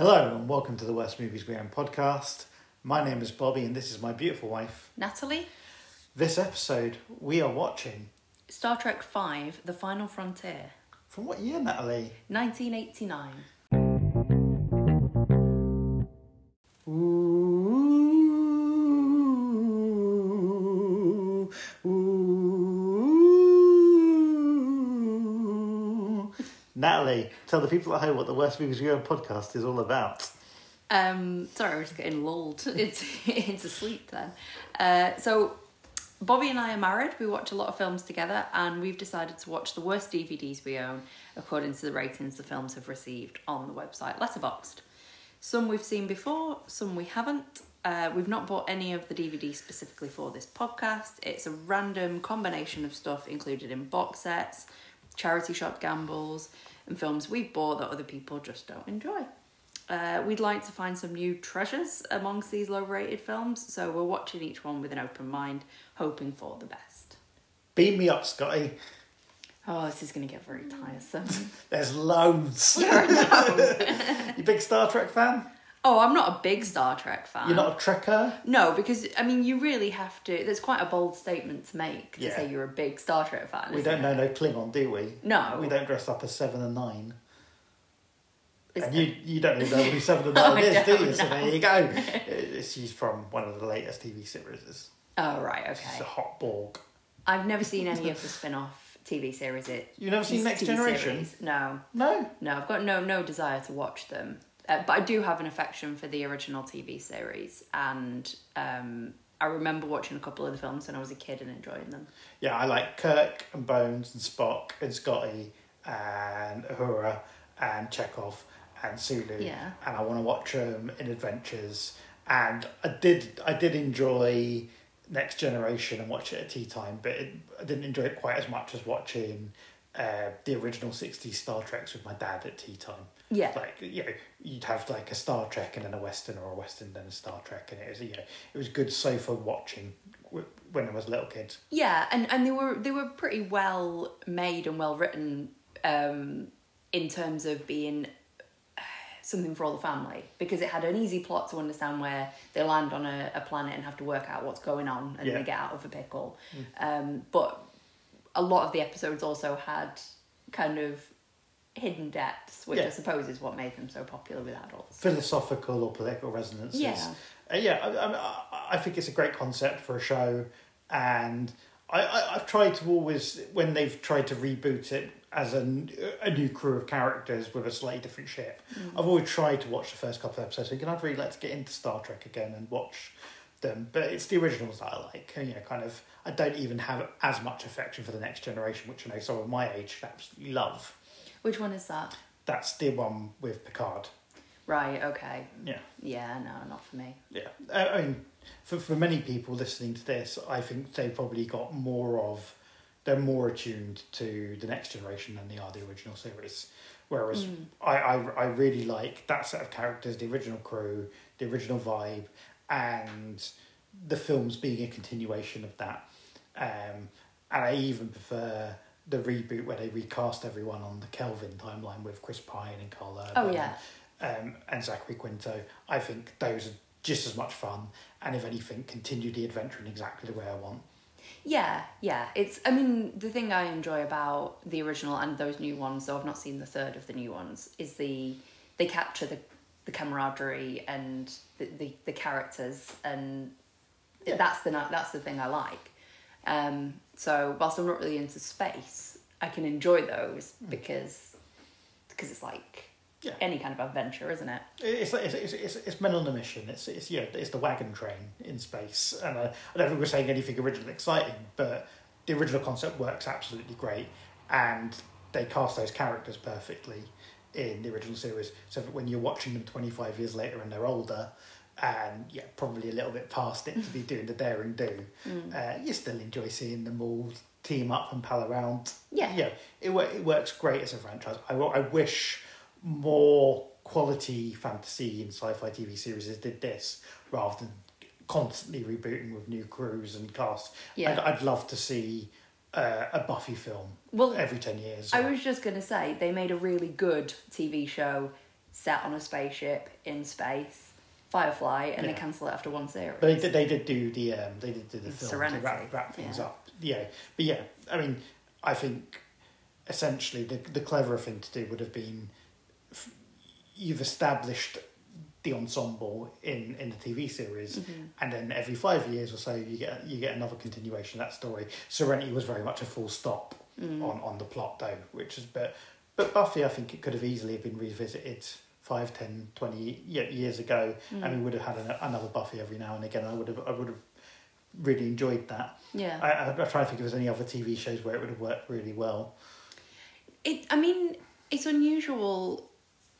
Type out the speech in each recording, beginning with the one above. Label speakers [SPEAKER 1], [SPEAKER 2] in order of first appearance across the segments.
[SPEAKER 1] Hello and welcome to the Worst Movies We Own podcast. My name is Bobby and this is my beautiful wife.
[SPEAKER 2] Natalie,
[SPEAKER 1] This episode we are watching
[SPEAKER 2] Star Trek V The Final Frontier,
[SPEAKER 1] from what year, Natalie?
[SPEAKER 2] 1989.
[SPEAKER 1] Natalie, tell the people at home what the Worst Movies We Own podcast is all about.
[SPEAKER 2] Um, sorry, I was getting lulled into, into sleep then. Uh, so, Bobby and I are married. We watch a lot of films together, and we've decided to watch the worst DVDs we own according to the ratings the films have received on the website Letterboxd. Some we've seen before, some we haven't. Uh, we've not bought any of the DVDs specifically for this podcast. It's a random combination of stuff included in box sets, charity shop gambles, and films we've bought that other people just don't enjoy. Uh, we'd like to find some new treasures amongst these low rated films, so we're watching each one with an open mind, hoping for the best.
[SPEAKER 1] Beam me up, Scotty.
[SPEAKER 2] Oh, this is going to get very tiresome.
[SPEAKER 1] There's loads. You big Star Trek fan?
[SPEAKER 2] Oh, I'm not a big Star Trek fan.
[SPEAKER 1] You're not a Trekker?
[SPEAKER 2] No, because I mean, you really have to. There's quite a bold statement to make to
[SPEAKER 1] Yeah.
[SPEAKER 2] say you're a big Star Trek fan.
[SPEAKER 1] We
[SPEAKER 2] isn't
[SPEAKER 1] don't know
[SPEAKER 2] it?
[SPEAKER 1] no Klingon, do we?
[SPEAKER 2] No.
[SPEAKER 1] We don't dress up as seven and nine.
[SPEAKER 2] Is
[SPEAKER 1] And you, you don't even know who Seven and Nine oh,
[SPEAKER 2] I
[SPEAKER 1] is, do you? So there you go. She's from one of the latest TV series.
[SPEAKER 2] Oh right,
[SPEAKER 1] She's
[SPEAKER 2] okay.
[SPEAKER 1] a hot Borg.
[SPEAKER 2] I've never seen any of the spin-off TV series. It.
[SPEAKER 1] You've never seen Next
[SPEAKER 2] TV
[SPEAKER 1] Generation?
[SPEAKER 2] series. No,
[SPEAKER 1] No.
[SPEAKER 2] no. I've got no no desire to watch them. Uh, but I do have an affection for the original TV series, and um, I remember watching a couple of the films when I was a kid and enjoying them.
[SPEAKER 1] Yeah, I like Kirk and Bones and Spock and Scotty and Uhura and Chekov and Sulu.
[SPEAKER 2] Yeah.
[SPEAKER 1] And I want to watch them in adventures. And I did I did enjoy Next Generation and watch it at tea time, but it, I didn't enjoy it quite as much as watching uh, the original 60s Star Treks with my dad at tea time.
[SPEAKER 2] Yeah.
[SPEAKER 1] Like, you know, you'd have like a Star Trek and then a Western or a Western then a Star Trek. And it was, you know, it was good sofa watching when I was a little kid.
[SPEAKER 2] Yeah, and, and they were they were pretty well made and well written um, in terms of being uh, something for all the family because it had an easy plot to understand where they land on a, a planet and have to work out what's going on and
[SPEAKER 1] Yeah.
[SPEAKER 2] they get out of a pickle. Um, but a lot of the episodes also had kind of hidden depths, which
[SPEAKER 1] Yeah.
[SPEAKER 2] I suppose is what made them so popular with adults.
[SPEAKER 1] philosophical or political resonances.
[SPEAKER 2] Yeah.
[SPEAKER 1] uh, yeah. I, I, I think it's a great concept for a show, and I, I I've tried to always when they've tried to reboot it as a new crew of characters with a slightly different ship. I've always tried to watch the first couple of episodes, thinking I'd really like to get into Star Trek again and watch them, but it's the originals that I like. You know, kind of. I don't even have as much affection for the next generation, which I know some of my age absolutely love.
[SPEAKER 2] Which one is that?
[SPEAKER 1] That's the one with Picard.
[SPEAKER 2] Right, okay.
[SPEAKER 1] Yeah.
[SPEAKER 2] Yeah, no, not for me.
[SPEAKER 1] Yeah, I mean, for for many people listening to this, I think they've probably got more of, they're more attuned to the next generation than they are the original series. Whereas hmm. I, I I really like that set of characters, the original crew, the original vibe, and the films being a continuation of that. Um, and I even prefer the reboot where they recast everyone on the Kelvin timeline with Chris Pine and Karl Urban
[SPEAKER 2] Oh, yeah.
[SPEAKER 1] um, and Zachary Quinto. I think those are just as much fun, and if anything, continue the adventure in exactly the way I want.
[SPEAKER 2] Yeah, yeah. It's. I mean, the thing I enjoy about the original and those new ones, though I've not seen the third of the new ones, is the they capture the the camaraderie and the the, the characters, and
[SPEAKER 1] Yeah.
[SPEAKER 2] that's the that's the thing I like. Um, so whilst I'm not really into space, I can enjoy those because because it's like
[SPEAKER 1] Yeah.
[SPEAKER 2] any kind of adventure, isn't it?
[SPEAKER 1] It's it's it's it's, it's men on a mission. It's it's yeah, it's the wagon train in space, and I, I don't think we're saying anything original exciting, but the original concept works absolutely great, and they cast those characters perfectly in the original series, so that when you're watching them twenty five years later and they're older. And yeah, probably a little bit past it to be doing the daring do. Uh, you still enjoy seeing them all team up and pal around.
[SPEAKER 2] Yeah.
[SPEAKER 1] yeah, it it works great as a franchise. I, I wish more quality fantasy and sci-fi TV series did this rather than constantly rebooting with new crews and casts.
[SPEAKER 2] Yeah.
[SPEAKER 1] I'd, I'd love to see uh, a Buffy film
[SPEAKER 2] Well,
[SPEAKER 1] every ten years.
[SPEAKER 2] I was just gonna say they made a really good TV show set on a spaceship in space, Firefly, and they
[SPEAKER 1] Yeah.
[SPEAKER 2] cancel it after one series.
[SPEAKER 1] But they did, they did do the um, they did do the film
[SPEAKER 2] Serenity,
[SPEAKER 1] to wrap, wrap things
[SPEAKER 2] yeah.
[SPEAKER 1] up. Yeah, but yeah, I mean, I think essentially the the cleverer thing to do would have been f- you've established the ensemble in in the TV series,
[SPEAKER 2] Mm-hmm.
[SPEAKER 1] and then every five years or so you get you get another continuation of that story. Serenity was very much a full stop
[SPEAKER 2] Mm.
[SPEAKER 1] on on the plot though, which is but but Buffy I think it could have easily been revisited. 5, 10, 20 years ago,
[SPEAKER 2] Mm.
[SPEAKER 1] and we would have had an, another Buffy every now and again. I would have, I would have really enjoyed that.
[SPEAKER 2] yeah.
[SPEAKER 1] I, I, I'm trying to think if there's any other TV shows where it would have worked really well.
[SPEAKER 2] It. I mean, it's unusual,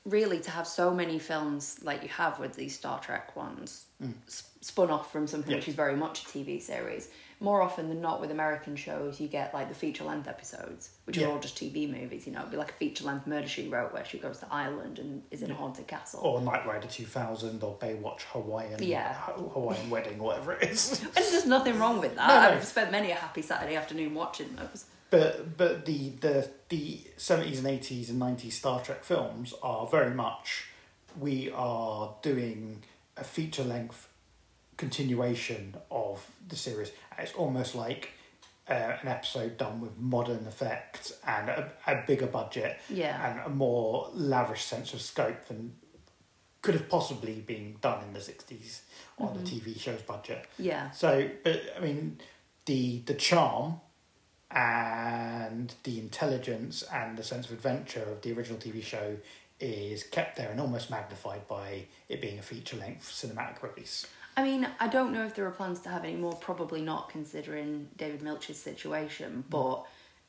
[SPEAKER 2] really, to have so many films like you have with these Star Trek ones s- spun off from something
[SPEAKER 1] Mm. Yeah.
[SPEAKER 2] which is very much a TV series. More often than not, with American shows, you get like the feature length episodes, which
[SPEAKER 1] Yeah.
[SPEAKER 2] are all just TV movies. You know, it'd be like a feature length Murder She Wrote, where she goes to Ireland and is in a haunted castle.
[SPEAKER 1] Or Knight Rider 2000 or Baywatch Hawaiian
[SPEAKER 2] Yeah.
[SPEAKER 1] Hawaiian Wedding, whatever it is.
[SPEAKER 2] And there's nothing wrong with that.
[SPEAKER 1] No, no.
[SPEAKER 2] I've spent many a happy Saturday afternoon watching those.
[SPEAKER 1] But but the the the seventies and eighties and nineties Star Trek films are very much we are doing a feature length continuation of the series. It's almost like uh, an episode done with modern effects and a, a bigger budget
[SPEAKER 2] Yeah.
[SPEAKER 1] and a more lavish sense of scope than could have possibly been done in the sixties on the TV show's budget.
[SPEAKER 2] Yeah.
[SPEAKER 1] So, but I mean, the the charm and the intelligence and the sense of adventure of the original TV show is kept there and almost magnified by it being a feature length cinematic release.
[SPEAKER 2] I mean, I don't know if there are plans to have any more. Probably not, considering David Milch's situation. But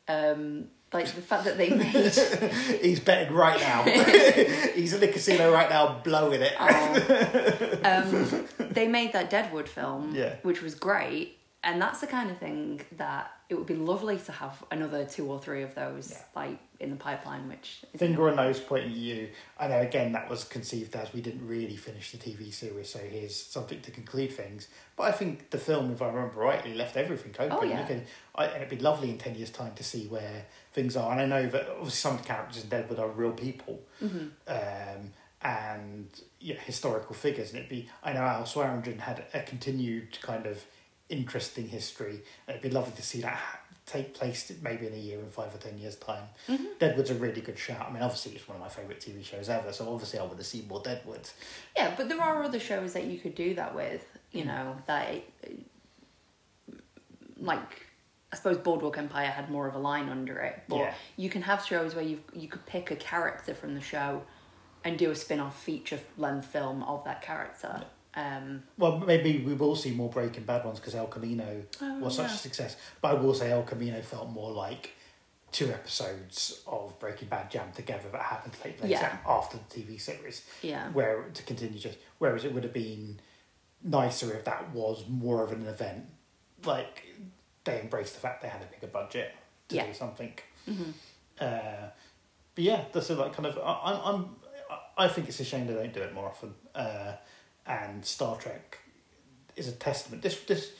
[SPEAKER 2] um, like the fact that they made
[SPEAKER 1] He's betting right now. He's in the casino right now, blowing it.
[SPEAKER 2] oh, um, they made that Deadwood film,
[SPEAKER 1] Yeah.
[SPEAKER 2] which was great, and that's the kind of thing that it would be lovely to have another two or three of those
[SPEAKER 1] Yeah.
[SPEAKER 2] like in the pipeline. Which
[SPEAKER 1] Finger and nose pointing you. I know again that was conceived as we didn't really finish the TV series, so here's something to conclude things. But I think the film, if I remember rightly, left everything open.
[SPEAKER 2] Oh, yeah.
[SPEAKER 1] Can- I, and it'd be lovely in ten years' time to see where things are. And I know that obviously some of the characters in Deadwood are real people.
[SPEAKER 2] Mm-hmm.
[SPEAKER 1] Um, and yeah, historical figures, and it'd be. I know Al Swearingen had a continued kind of interesting history. And it'd be lovely to see that take place maybe in a year, in five or ten years' time.
[SPEAKER 2] Mm-hmm.
[SPEAKER 1] Deadwood's a really good shout. I mean, obviously it's one of my favourite TV shows ever, so obviously I want to see more Deadwood.
[SPEAKER 2] Yeah, but there are other shows that you could do that with, you know, that like I suppose Boardwalk Empire had more of a line under it, but
[SPEAKER 1] Yeah.
[SPEAKER 2] you can have shows where you you could pick a character from the show and do a spin-off feature length film of that character. Um,
[SPEAKER 1] Well, maybe we will see more Breaking Bad ones because El Camino
[SPEAKER 2] Oh,
[SPEAKER 1] was such
[SPEAKER 2] yeah.
[SPEAKER 1] a success. But I will say El Camino felt more like two episodes of Breaking Bad jammed together that happened take place
[SPEAKER 2] Yeah.
[SPEAKER 1] after the TV series.
[SPEAKER 2] yeah.
[SPEAKER 1] where to continue just whereas it would have been nicer if that was more of an event like they embraced the fact they had a bigger budget to
[SPEAKER 2] Yeah.
[SPEAKER 1] do something
[SPEAKER 2] Mhm.
[SPEAKER 1] uh, but yeah that's a, like kind of I, I'm, I'm I think it's a shame they don't do it more often uh, and Star Trek is a testament this this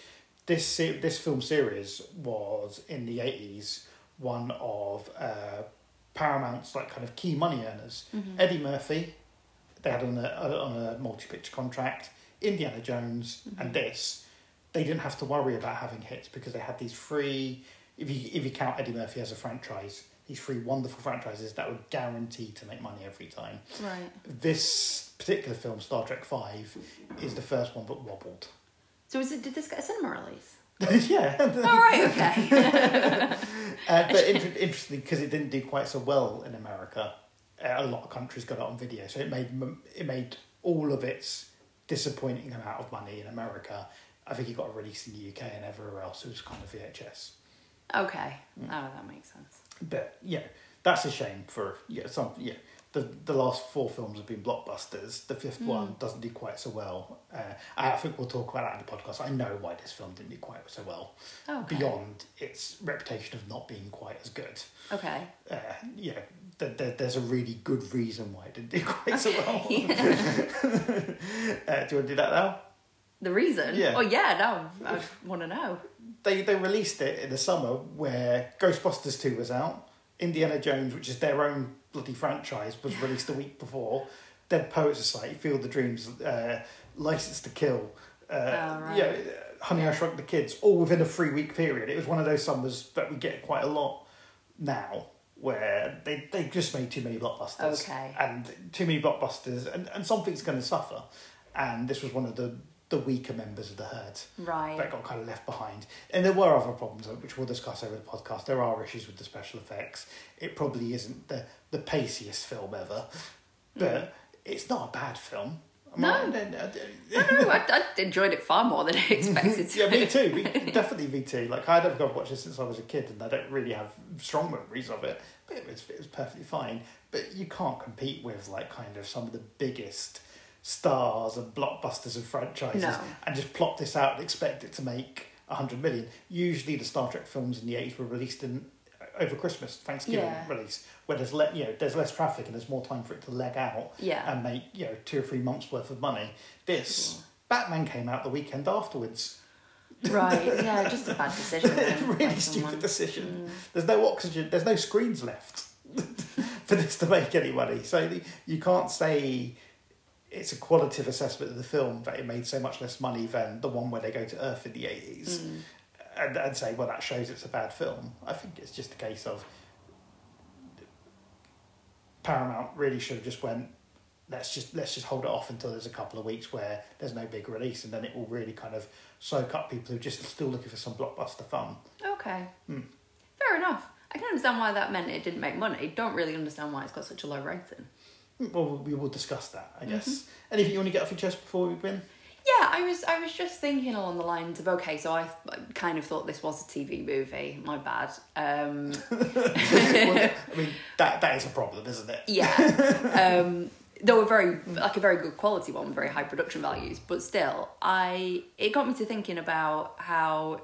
[SPEAKER 1] this this film series was in the 80s one of uh, Paramount's like kind of key money earners
[SPEAKER 2] Mm-hmm.
[SPEAKER 1] Eddie Murphy they had on a on a multi picture contract. Indiana Jones and this, they didn't have to worry about having hits because they had these three. If you if you count Eddie Murphy as a franchise, these three wonderful franchises that were guaranteed to make money every time.
[SPEAKER 2] Right.
[SPEAKER 1] This particular film, Star Trek Five, is the first one that wobbled.
[SPEAKER 2] So is it? Did this get a cinema release?
[SPEAKER 1] yeah,
[SPEAKER 2] All right. Okay.
[SPEAKER 1] Uh, but inter- interestingly, because it didn't do quite so well in America, uh, a lot of countries got it on video, so it made it made all of its disappointing amount of money in America. I think it got released in the UK and everywhere else. It was kind of VHS.
[SPEAKER 2] okay. Oh, that makes sense.
[SPEAKER 1] But yeah, that's a shame for yeah some yeah. The the last four films have been blockbusters. The fifth one doesn't do quite so well. Uh, I think we'll talk about that in the podcast. I know why this film didn't do quite so well.
[SPEAKER 2] Okay.
[SPEAKER 1] Beyond its reputation of not being quite as good.
[SPEAKER 2] Okay.
[SPEAKER 1] uh, yeah, th- th- there's a really good reason why it didn't do quite so well. uh, do you want to do that now?
[SPEAKER 2] The reason?
[SPEAKER 1] Yeah.
[SPEAKER 2] Oh yeah. No, I want to know.
[SPEAKER 1] They they released it in the summer where Ghostbusters two was out. Indiana Jones, which is their own bloody franchise, was released the week before. Dead Poets Society, Field of Dreams, uh, License to Kill, uh,
[SPEAKER 2] Oh, right.
[SPEAKER 1] yeah, Honey I Shrunk the Kids, all within a three week period. It was one of those summers that we get quite a lot now, where they they just made too many blockbusters,
[SPEAKER 2] Okay.
[SPEAKER 1] and too many blockbusters, and and something's going to suffer. And this was one of the the weaker members of the herd
[SPEAKER 2] Right.
[SPEAKER 1] that got kind of left behind. And there were other problems, uh, which we'll discuss over the podcast. There are issues with the special effects. It probably isn't the, the paciest film ever, but it's not a bad film. Am I-
[SPEAKER 2] No.
[SPEAKER 1] uh, uh,
[SPEAKER 2] no, I, I enjoyed it far more than I expected to.
[SPEAKER 1] yeah, me too. Me, definitely me too. Like I'd have got watched it since I was a kid, and I don't really have strong memories of it. But it was it was perfectly fine. But you can't compete with like kind of some of the biggest stars and blockbusters and franchises,
[SPEAKER 2] No.
[SPEAKER 1] and just plop this out and expect it to make a hundred million. Usually, the Star Trek films in the eighties were released in over Christmas, Thanksgiving
[SPEAKER 2] Yeah.
[SPEAKER 1] release, where there's le- you know there's less traffic and there's more time for it to leg out
[SPEAKER 2] Yeah.
[SPEAKER 1] and make you know two or three months worth of money. This Batman came out the weekend afterwards.
[SPEAKER 2] Right, yeah, just a bad decision.
[SPEAKER 1] really stupid decision. Mm. There's no oxygen. There's no screens left for this to make any money. So you can't say it's a qualitative assessment of the film that it made so much less money than the one where they go to Earth in the eighties,
[SPEAKER 2] Mm.
[SPEAKER 1] and, and say, well, that shows it's a bad film. I think it's just a case of Paramount really should have just went. Let's just let's just hold it off until there's a couple of weeks where there's no big release, and then it will really kind of soak up people who are just still looking for some blockbuster fun.
[SPEAKER 2] Okay.
[SPEAKER 1] Hmm.
[SPEAKER 2] Fair enough. I can understand why that meant it didn't make money. Don't really understand why it's got such a low rating.
[SPEAKER 1] Well, we will discuss that, I guess.
[SPEAKER 2] Mm-hmm.
[SPEAKER 1] Anything you want to get off your chest before we begin?
[SPEAKER 2] Yeah, I was I was just thinking along the lines of okay, so I kind of thought this was a TV movie. My bad. Um,
[SPEAKER 1] Well, I mean, that that is a problem, isn't it?
[SPEAKER 2] yeah. Um, though a very like a very good quality one, very high production values, but still, I it got me to thinking about how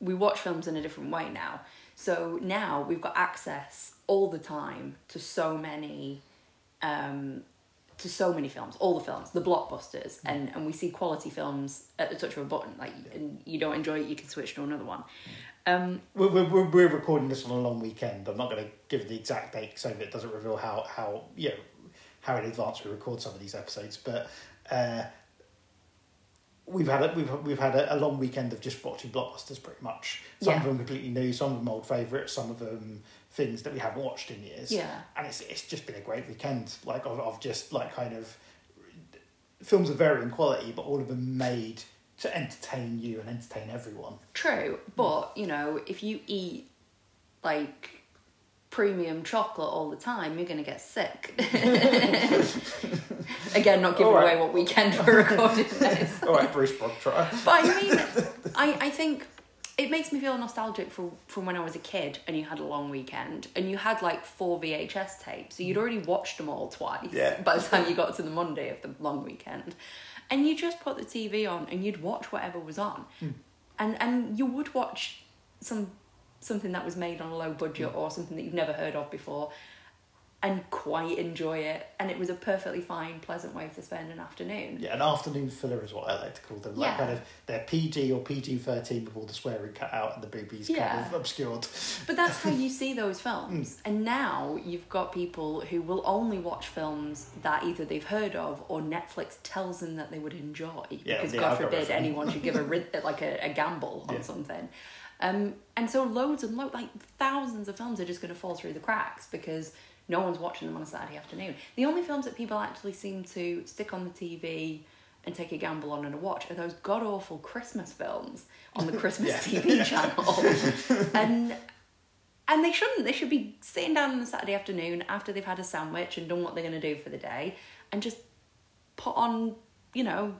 [SPEAKER 2] we watch films in a different way now. So now we've got access all the time to so many um, to so many films, all the films, the blockbusters, and, and we see quality films at the touch of a button. Like, and you don't enjoy it, you can switch to another one. Um,
[SPEAKER 1] We're, we're, we're recording this on a long weekend. I'm not going to give the exact date so that it doesn't reveal how, how you know, how in advance we record some of these episodes. But uh, we've had a, we've we've had a, a long weekend of just watching blockbusters, pretty much. Some of them completely new, some of them old favourites, some of them things that we haven't watched in years.
[SPEAKER 2] Yeah.
[SPEAKER 1] and it's it's just been a great weekend. Like of, of just like kind of films of varying quality, but all of them made to entertain you and entertain everyone.
[SPEAKER 2] true, but you know, if you eat like premium chocolate all the time, you're going to get sick. Again, not giving
[SPEAKER 1] right.
[SPEAKER 2] away what weekend we're recording this.
[SPEAKER 1] All right, Bruce Bogtrotter.
[SPEAKER 2] But I mean, I, I think it makes me feel nostalgic for, from when I was a kid and you had a long weekend and you had like four VHS tapes. So you'd already watched them all twice
[SPEAKER 1] Yeah.
[SPEAKER 2] by the time you got to the Monday of the long weekend. And you just put the TV on and you'd watch whatever was on. Hmm. And and you would watch some something that was made on a low budget or something that you've never heard of before and quite enjoy it. And it was a perfectly fine, pleasant way to spend an afternoon.
[SPEAKER 1] Yeah, an afternoon filler is what I like to call them. Like
[SPEAKER 2] Yeah.
[SPEAKER 1] kind of they're PG or PG thirteen with all the swearing cut out and the boobies
[SPEAKER 2] Yeah.
[SPEAKER 1] kind of obscured.
[SPEAKER 2] But that's how you see those films. And now you've got people who will only watch films that either they've heard of or Netflix tells them that they would enjoy.
[SPEAKER 1] Yeah,
[SPEAKER 2] because God forbid anyone should give a like a, a gamble on
[SPEAKER 1] Yeah.
[SPEAKER 2] something. Um, and so loads and loads, like thousands of films are just going to fall through the cracks because no one's watching them on a Saturday afternoon. The only films that people actually seem to stick on the TV and take a gamble on and watch are those god awful Christmas films on the Christmas TV channel. and and they shouldn't. They should be sitting down on a Saturday afternoon after they've had a sandwich and done what they're going to do for the day and just put on, you know,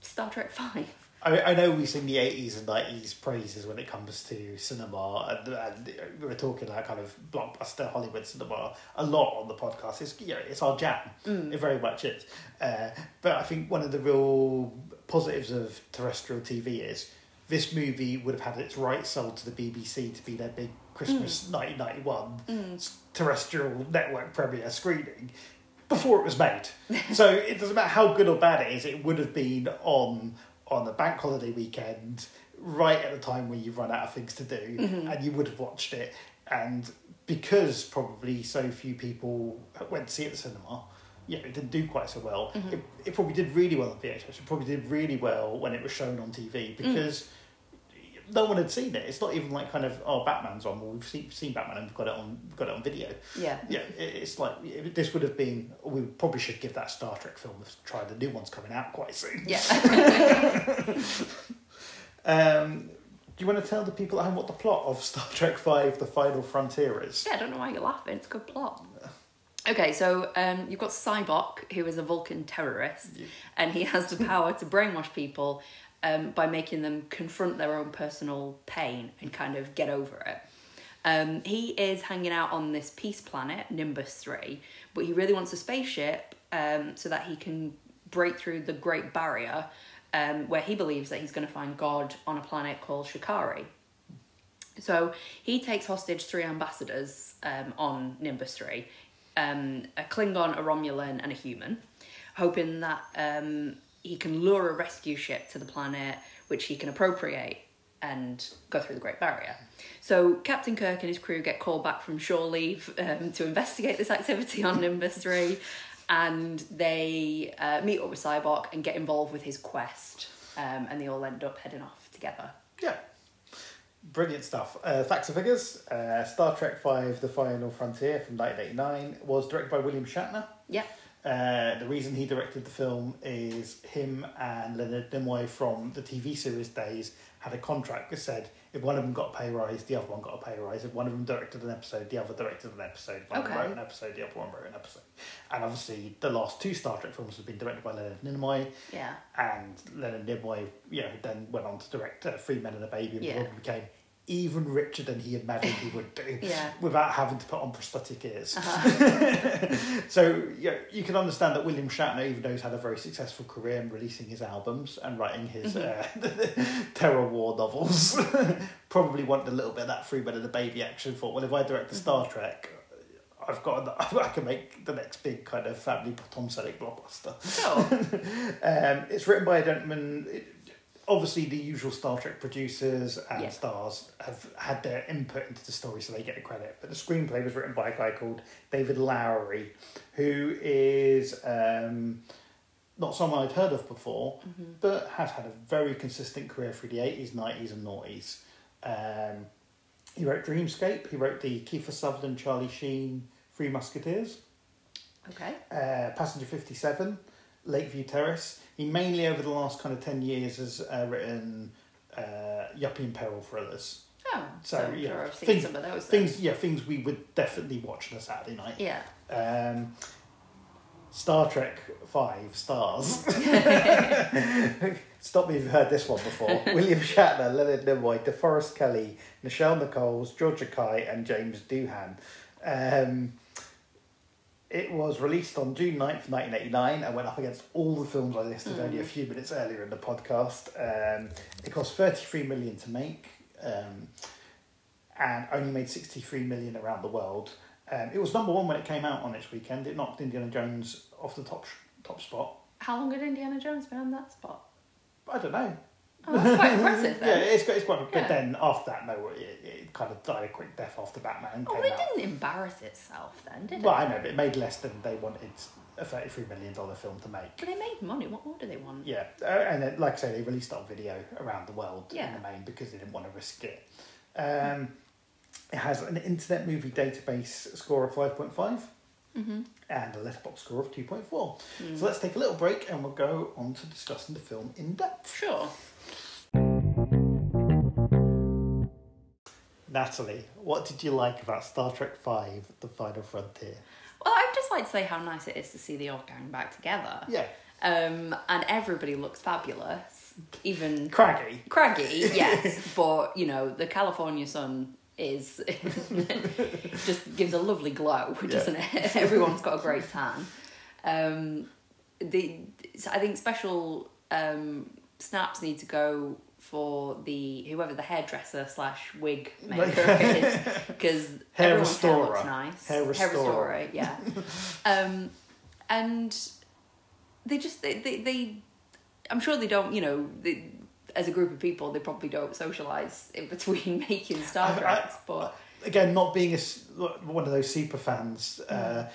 [SPEAKER 2] Star Trek 5.
[SPEAKER 1] I, I know we sing the eighties and nineties praises when it comes to cinema, and, and we were talking like kind of blockbuster Hollywood cinema a lot on the podcast. It's you know, it's our jam. Mm. It very much is. Uh, but I think one of the real positives of terrestrial TV is this movie would have had its rights sold to the BBC to be their big Christmas mm. nineteen ninety one mm. terrestrial network premiere screening before it was made. so it doesn't matter how good or bad it is, it would have been on on the bank holiday weekend, right at the time when you've run out of things to do, and you would have watched it. And because probably so few people went to see it at the cinema, yeah, it didn't do quite so well.
[SPEAKER 2] Mhm.
[SPEAKER 1] It, it probably did really well on VHS. It probably did really well when it was shown on
[SPEAKER 2] Mm.
[SPEAKER 1] TV because no one had seen it. It's not even like kind of oh Batman's on. Well, we've seen, seen Batman and we've got it on we've got it on video.
[SPEAKER 2] Yeah.
[SPEAKER 1] Yeah, it, it's like it, this would have been. We probably should give that Star Trek film a try. The new one's coming out quite soon.
[SPEAKER 2] Yeah.
[SPEAKER 1] Um, do you want to tell the people at home what the plot of Star Trek Five: The Final Frontier is?
[SPEAKER 2] Yeah, I don't know why you're laughing. It's a good plot. Okay, so um, you've got Sybok, who is a Vulcan terrorist,
[SPEAKER 1] Yeah.
[SPEAKER 2] and he has the power to brainwash people um, by making them confront their own personal pain and kind of get over it. Um, he is hanging out on this peace planet, Nimbus 3, but he really wants a spaceship um, so that he can break through the Great Barrier, um, where he believes that he's going to find God on a planet called Sha Ka Ree. So he takes hostage three ambassadors um, on Nimbus 3 um, a Klingon, a Romulan, and a human, hoping that um, he can lure a rescue ship to the planet, which he can appropriate and go through the Great Barrier. So Captain Kirk and his crew get called back from shore leave um, to investigate this activity on Nimbus 3, and they uh, meet up with Sybok and get involved with his quest, um, and they all end up heading off together.
[SPEAKER 1] Yeah. Brilliant stuff. Uh, facts and figures. Uh, Star Trek Five: The Final Frontier from 1989 was directed by William Shatner.
[SPEAKER 2] Yeah.
[SPEAKER 1] Uh, the reason he directed the film is him and Leonard Nimoy from the TV series days had a contract that said if one of them got a pay rise, the other one got a pay rise. If one of them directed an episode, the other directed an episode. One
[SPEAKER 2] Okay.
[SPEAKER 1] wrote an episode, the other one wrote an episode. And obviously, the last two Star Trek films have been directed by Leonard Nimoy,
[SPEAKER 2] Yeah.
[SPEAKER 1] and Leonard Nimoy, you know, then went on to direct uh, Three Men and a Baby, and
[SPEAKER 2] Yeah.
[SPEAKER 1] became even richer than he imagined he would do
[SPEAKER 2] Yeah.
[SPEAKER 1] without having to put on prosthetic ears.
[SPEAKER 2] Uh-huh.
[SPEAKER 1] so yeah, you can understand that William Shatner, even though he's had a very successful career in releasing his albums and writing his
[SPEAKER 2] Mm-hmm.
[SPEAKER 1] uh, terror war novels, probably wanted a little bit of that free bit of the baby action. Thought, well, if I direct the Star
[SPEAKER 2] Mm-hmm.
[SPEAKER 1] Trek. I've got. I can make the next big kind of family Tom Selleck blockbuster.
[SPEAKER 2] Sure.
[SPEAKER 1] Um, it's written by a gentleman. Obviously, the usual Star Trek producers and
[SPEAKER 2] Yeah.
[SPEAKER 1] stars have had their input into the story, so they get the credit. But the screenplay was written by a guy called David Loughery, who is um, not someone I'd heard of before, but has had a very consistent career through the eighties, nineties, and noughties. Um, he wrote Dreamscape. He wrote the Kiefer Sutherland, Charlie Sheen, Three Musketeers
[SPEAKER 2] Okay.
[SPEAKER 1] uh, Passenger 57, Lakeview Terrace. He mainly, over the last kind of 10 years, has uh, written uh, Yuppie and Peril thrillers.
[SPEAKER 2] Oh,
[SPEAKER 1] So,
[SPEAKER 2] so, I'm
[SPEAKER 1] yeah,
[SPEAKER 2] sure I've seen
[SPEAKER 1] things-
[SPEAKER 2] some of those. then.
[SPEAKER 1] Things, yeah, things we would definitely watch on a Saturday night.
[SPEAKER 2] Yeah.
[SPEAKER 1] Um, Star Trek 5 stars. Stop me if you've heard this one before. William Shatner, Leonard Nimoy, DeForest Kelley, Nichelle Nichols, George Takei, and James Doohan. Um, it was released on June 9th, 1989, and went up against all the films I listed only a few minutes earlier in the podcast. Um, it cost 33 million to make um, and only made 63 million around the world. Um, it was number one when it came out on its weekend. It knocked Indiana Jones off the top top spot.
[SPEAKER 2] How long had Indiana Jones been on that spot?
[SPEAKER 1] I don't know.
[SPEAKER 2] Oh, that's quite impressive
[SPEAKER 1] Yeah,
[SPEAKER 2] then.
[SPEAKER 1] it's, it's quite. But
[SPEAKER 2] Yeah.
[SPEAKER 1] then after that, no, it, it kind of died a quick death after Batman
[SPEAKER 2] Oh, it
[SPEAKER 1] out.
[SPEAKER 2] didn't embarrass itself then, did it?
[SPEAKER 1] Well, I know, but it made less than they wanted a thirty-three million dollar film to make.
[SPEAKER 2] But they made money. What more do they want?
[SPEAKER 1] Yeah, uh, and then, like I say, they released on video around the world
[SPEAKER 2] Yeah.
[SPEAKER 1] in the main because they didn't want to risk it. Um, it has an Internet Movie Database score of five point five
[SPEAKER 2] Mm-hmm.
[SPEAKER 1] and a Letterboxd score of two point four. So let's take a little break and we'll go on to discussing the film in depth.
[SPEAKER 2] Sure.
[SPEAKER 1] Natalie, what did you like about Star Trek Five: The Final Frontier?
[SPEAKER 2] Well, I'd just like to say how nice it is to see the old gang back together.
[SPEAKER 1] Yeah,
[SPEAKER 2] Um, and everybody looks fabulous. Even
[SPEAKER 1] craggy.
[SPEAKER 2] craggy, yes, but you know the California sun is just gives a lovely glow, doesn't it? Everyone's got a great tan. Um, the I think special um, snaps need to go for the whoever the hairdresser slash wig maker is because
[SPEAKER 1] Hair
[SPEAKER 2] everyone's hair looks
[SPEAKER 1] restorer.
[SPEAKER 2] nice.
[SPEAKER 1] Hair restorer.
[SPEAKER 2] yeah. um, and they just they, they they I'm sure they don't you know they, as a group of people they probably don't socialize in between making Star Treks, but
[SPEAKER 1] Again, not being a one of those super fans, uh,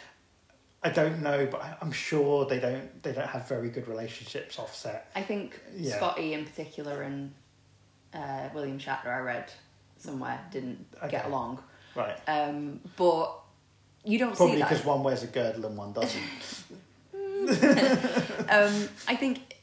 [SPEAKER 1] I don't know, but I'm sure they don't. They don't have very good relationships offset.
[SPEAKER 2] I think
[SPEAKER 1] Yeah.
[SPEAKER 2] Scotty in particular and uh, William Shatner, I read somewhere, didn't get along.
[SPEAKER 1] Right.
[SPEAKER 2] Um, but you don't
[SPEAKER 1] Probably because one wears a girdle and one doesn't.
[SPEAKER 2] um, I think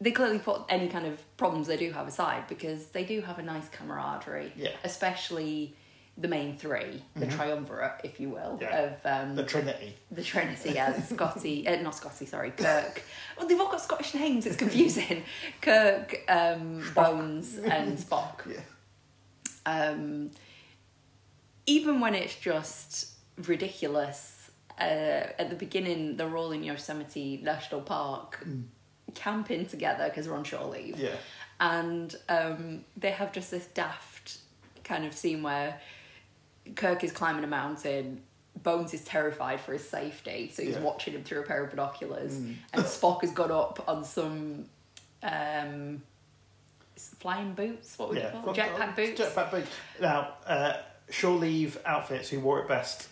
[SPEAKER 2] they clearly put any kind of problems they do have aside because they do have a nice camaraderie.
[SPEAKER 1] Yeah.
[SPEAKER 2] Especially the main three, the triumvirate, if you will,
[SPEAKER 1] Mm-hmm. Yeah.
[SPEAKER 2] of um,
[SPEAKER 1] the Trinity.
[SPEAKER 2] the Trinity, yeah, Scotty, uh, not Scotty, sorry, Kirk. Well, they've all got Scottish names, it's confusing. Kirk, um, Bones, and Spock.
[SPEAKER 1] Yeah.
[SPEAKER 2] Um, even when it's just ridiculous, uh, at the beginning, they're all in Yosemite National Park camping together because they're on shore leave.
[SPEAKER 1] Yeah.
[SPEAKER 2] And um, they have just this daft kind of scene where Kirk is climbing a mountain. Bones is terrified for his safety, so he's
[SPEAKER 1] Yeah.
[SPEAKER 2] watching him through a pair of binoculars. And Spock has got up on some um, flying boots. What would
[SPEAKER 1] Yeah.
[SPEAKER 2] you call them? Jetpack boots.
[SPEAKER 1] Jetpack boots. Now, uh, shore leave outfits. Who wore it best?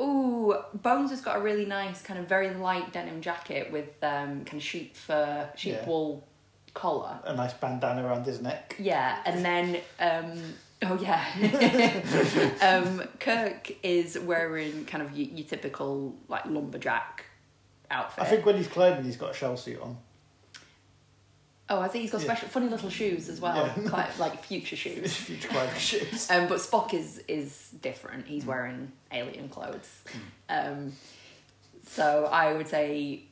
[SPEAKER 2] Ooh, Bones has got a really nice kind of very light denim jacket with um, kind of sheep fur, sheep
[SPEAKER 1] Yeah.
[SPEAKER 2] wool collar.
[SPEAKER 1] A nice bandana around his neck.
[SPEAKER 2] Yeah, and then um, oh yeah, um, Kirk is wearing kind of your, your typical like lumberjack outfit.
[SPEAKER 1] I think when he's climbing, he's got a shell suit on.
[SPEAKER 2] Oh, I think he's got
[SPEAKER 1] Yeah.
[SPEAKER 2] special funny little shoes as well,
[SPEAKER 1] Yeah.
[SPEAKER 2] quite like future shoes.
[SPEAKER 1] Future climbing shoes.
[SPEAKER 2] Um, but Spock is is different. He's wearing alien clothes. Um, so I would say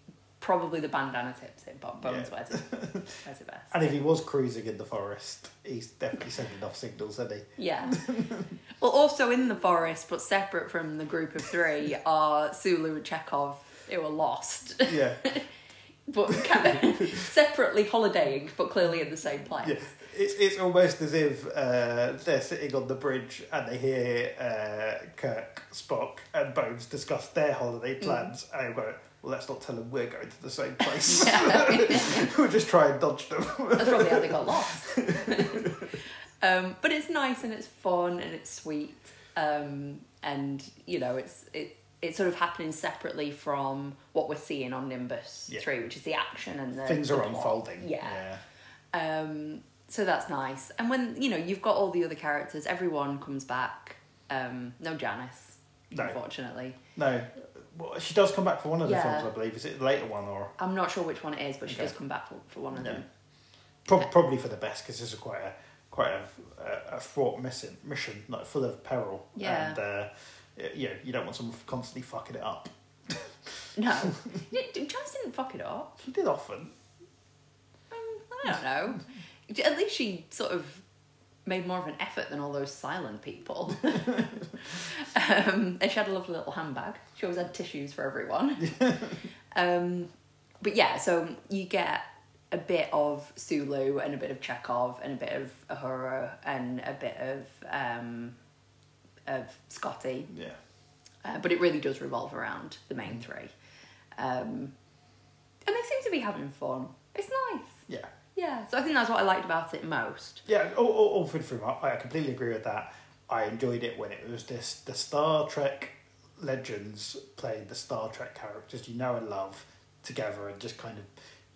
[SPEAKER 2] probably the bandana tips it, but Bones
[SPEAKER 1] Yeah.
[SPEAKER 2] wears it wears it best.
[SPEAKER 1] And if he was cruising in the forest, he's definitely sending off signals, isn't he?
[SPEAKER 2] Yeah. well, also in the forest, but separate from the group of three, are Sulu and Chekov, who are lost,
[SPEAKER 1] Yeah.
[SPEAKER 2] but kind of separately holidaying, but clearly in the same place.
[SPEAKER 1] Yeah, it's it's almost as if uh, they're sitting on the bridge and they hear uh, Kirk, Spock, and Bones discuss their holiday plans, and they go, "Well, let's not tell them we're going to the same place. we'll just try and dodge them."
[SPEAKER 2] That's probably how they got lost. um, but it's nice and it's fun and it's sweet. Um, and you know, it's it it's sort of happening separately from what we're seeing on Nimbus
[SPEAKER 1] Yeah.
[SPEAKER 2] Three, which is the action and the
[SPEAKER 1] Things
[SPEAKER 2] the
[SPEAKER 1] are
[SPEAKER 2] plot.
[SPEAKER 1] unfolding.
[SPEAKER 2] Yeah. Um, so that's nice. And when you know you've got all the other characters, everyone comes back. Um, no Janice,
[SPEAKER 1] No.
[SPEAKER 2] unfortunately.
[SPEAKER 1] No, well, she does come back for one of the
[SPEAKER 2] Yeah.
[SPEAKER 1] films, I believe. Is it the later one or
[SPEAKER 2] I'm not sure which one it is, but she
[SPEAKER 1] Okay.
[SPEAKER 2] does come back for, for one of
[SPEAKER 1] Yeah.
[SPEAKER 2] them.
[SPEAKER 1] Prob- probably for the best because this is quite a quite a, a, a fraught mission, mission, like full of peril.
[SPEAKER 2] Yeah.
[SPEAKER 1] And uh, yeah, you don't want someone constantly fucking it up.
[SPEAKER 2] No, Janice didn't fuck it up.
[SPEAKER 1] She did often.
[SPEAKER 2] Um, I don't know. At least she sort of made more of an effort than all those silent people. um, and she had a lovely little handbag. She always had tissues for everyone. um, but yeah, so you get a bit of Sulu and a bit of Chekov and a bit of Uhura and a bit of um, of Scotty.
[SPEAKER 1] Yeah.
[SPEAKER 2] Uh, but it really does revolve around the main three. Um, and they seem to be having fun. It's nice.
[SPEAKER 1] Yeah.
[SPEAKER 2] Yeah, so I think that's what I liked about it most.
[SPEAKER 1] Yeah, all, all, all through through, I I completely agree with that. I enjoyed it when it was this the Star Trek legends playing the Star Trek characters you know and love together and just kind of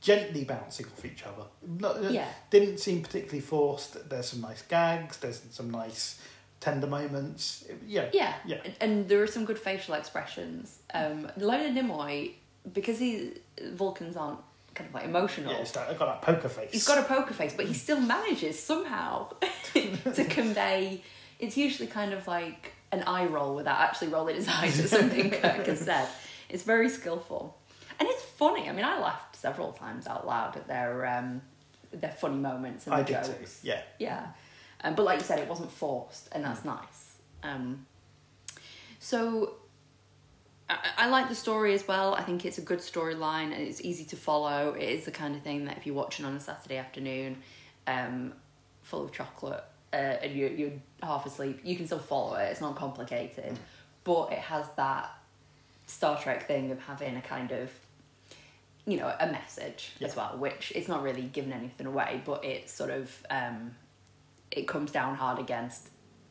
[SPEAKER 1] gently bouncing off each other. Not,
[SPEAKER 2] Yeah.
[SPEAKER 1] Didn't seem particularly forced. There's some nice gags. There's some nice tender moments. Yeah.
[SPEAKER 2] Yeah,
[SPEAKER 1] Yeah.
[SPEAKER 2] And, there are some good facial expressions. Um, Leonard Nimoy, because he Vulcans aren't kind of like emotional.
[SPEAKER 1] Yeah, I've got that poker face.
[SPEAKER 2] He's got a poker face, but he still manages somehow to convey. It's usually kind of like an eye roll without actually rolling his eyes at something Kirk has said. It's very skillful, and it's funny. I mean, I laughed several times out loud at their um, their funny moments and
[SPEAKER 1] I
[SPEAKER 2] the
[SPEAKER 1] did
[SPEAKER 2] jokes.
[SPEAKER 1] too. Yeah.
[SPEAKER 2] Yeah, um, but like you said, it wasn't forced, and that's nice. Um, so I, I like the story as well. I think it's a good storyline and it's easy to follow. It is the kind of thing that if you're watching on a Saturday afternoon, um, full of chocolate, uh, and you're, you're half asleep, you can still follow it. It's not complicated, but it has that Star Trek thing of having a kind of you know a message as well, which it's not really giving anything away, but it's sort of um, it comes down hard against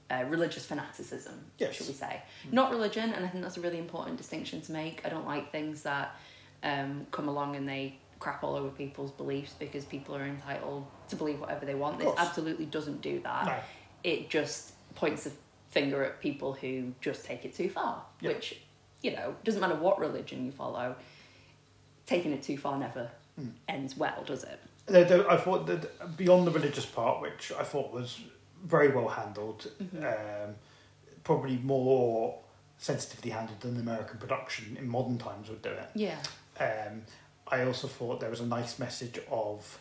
[SPEAKER 2] uh, religious fanaticism,
[SPEAKER 1] Yes.
[SPEAKER 2] should we say? Not religion, and I think that's a really important distinction to make. I don't like things that um, come along and they crap all over people's beliefs because people are entitled to believe whatever they want. This absolutely doesn't do that.
[SPEAKER 1] No.
[SPEAKER 2] It just points the finger at people who just take it too far,
[SPEAKER 1] Yeah.
[SPEAKER 2] which, you know, doesn't matter what religion you follow, taking it too far never
[SPEAKER 1] Hmm.
[SPEAKER 2] ends well, does it?
[SPEAKER 1] The, the, I thought that beyond the religious part, which I thought was very well handled, um, probably more sensitively handled than the American production in modern times would do it.
[SPEAKER 2] Yeah.
[SPEAKER 1] Um, I also thought there was a nice message of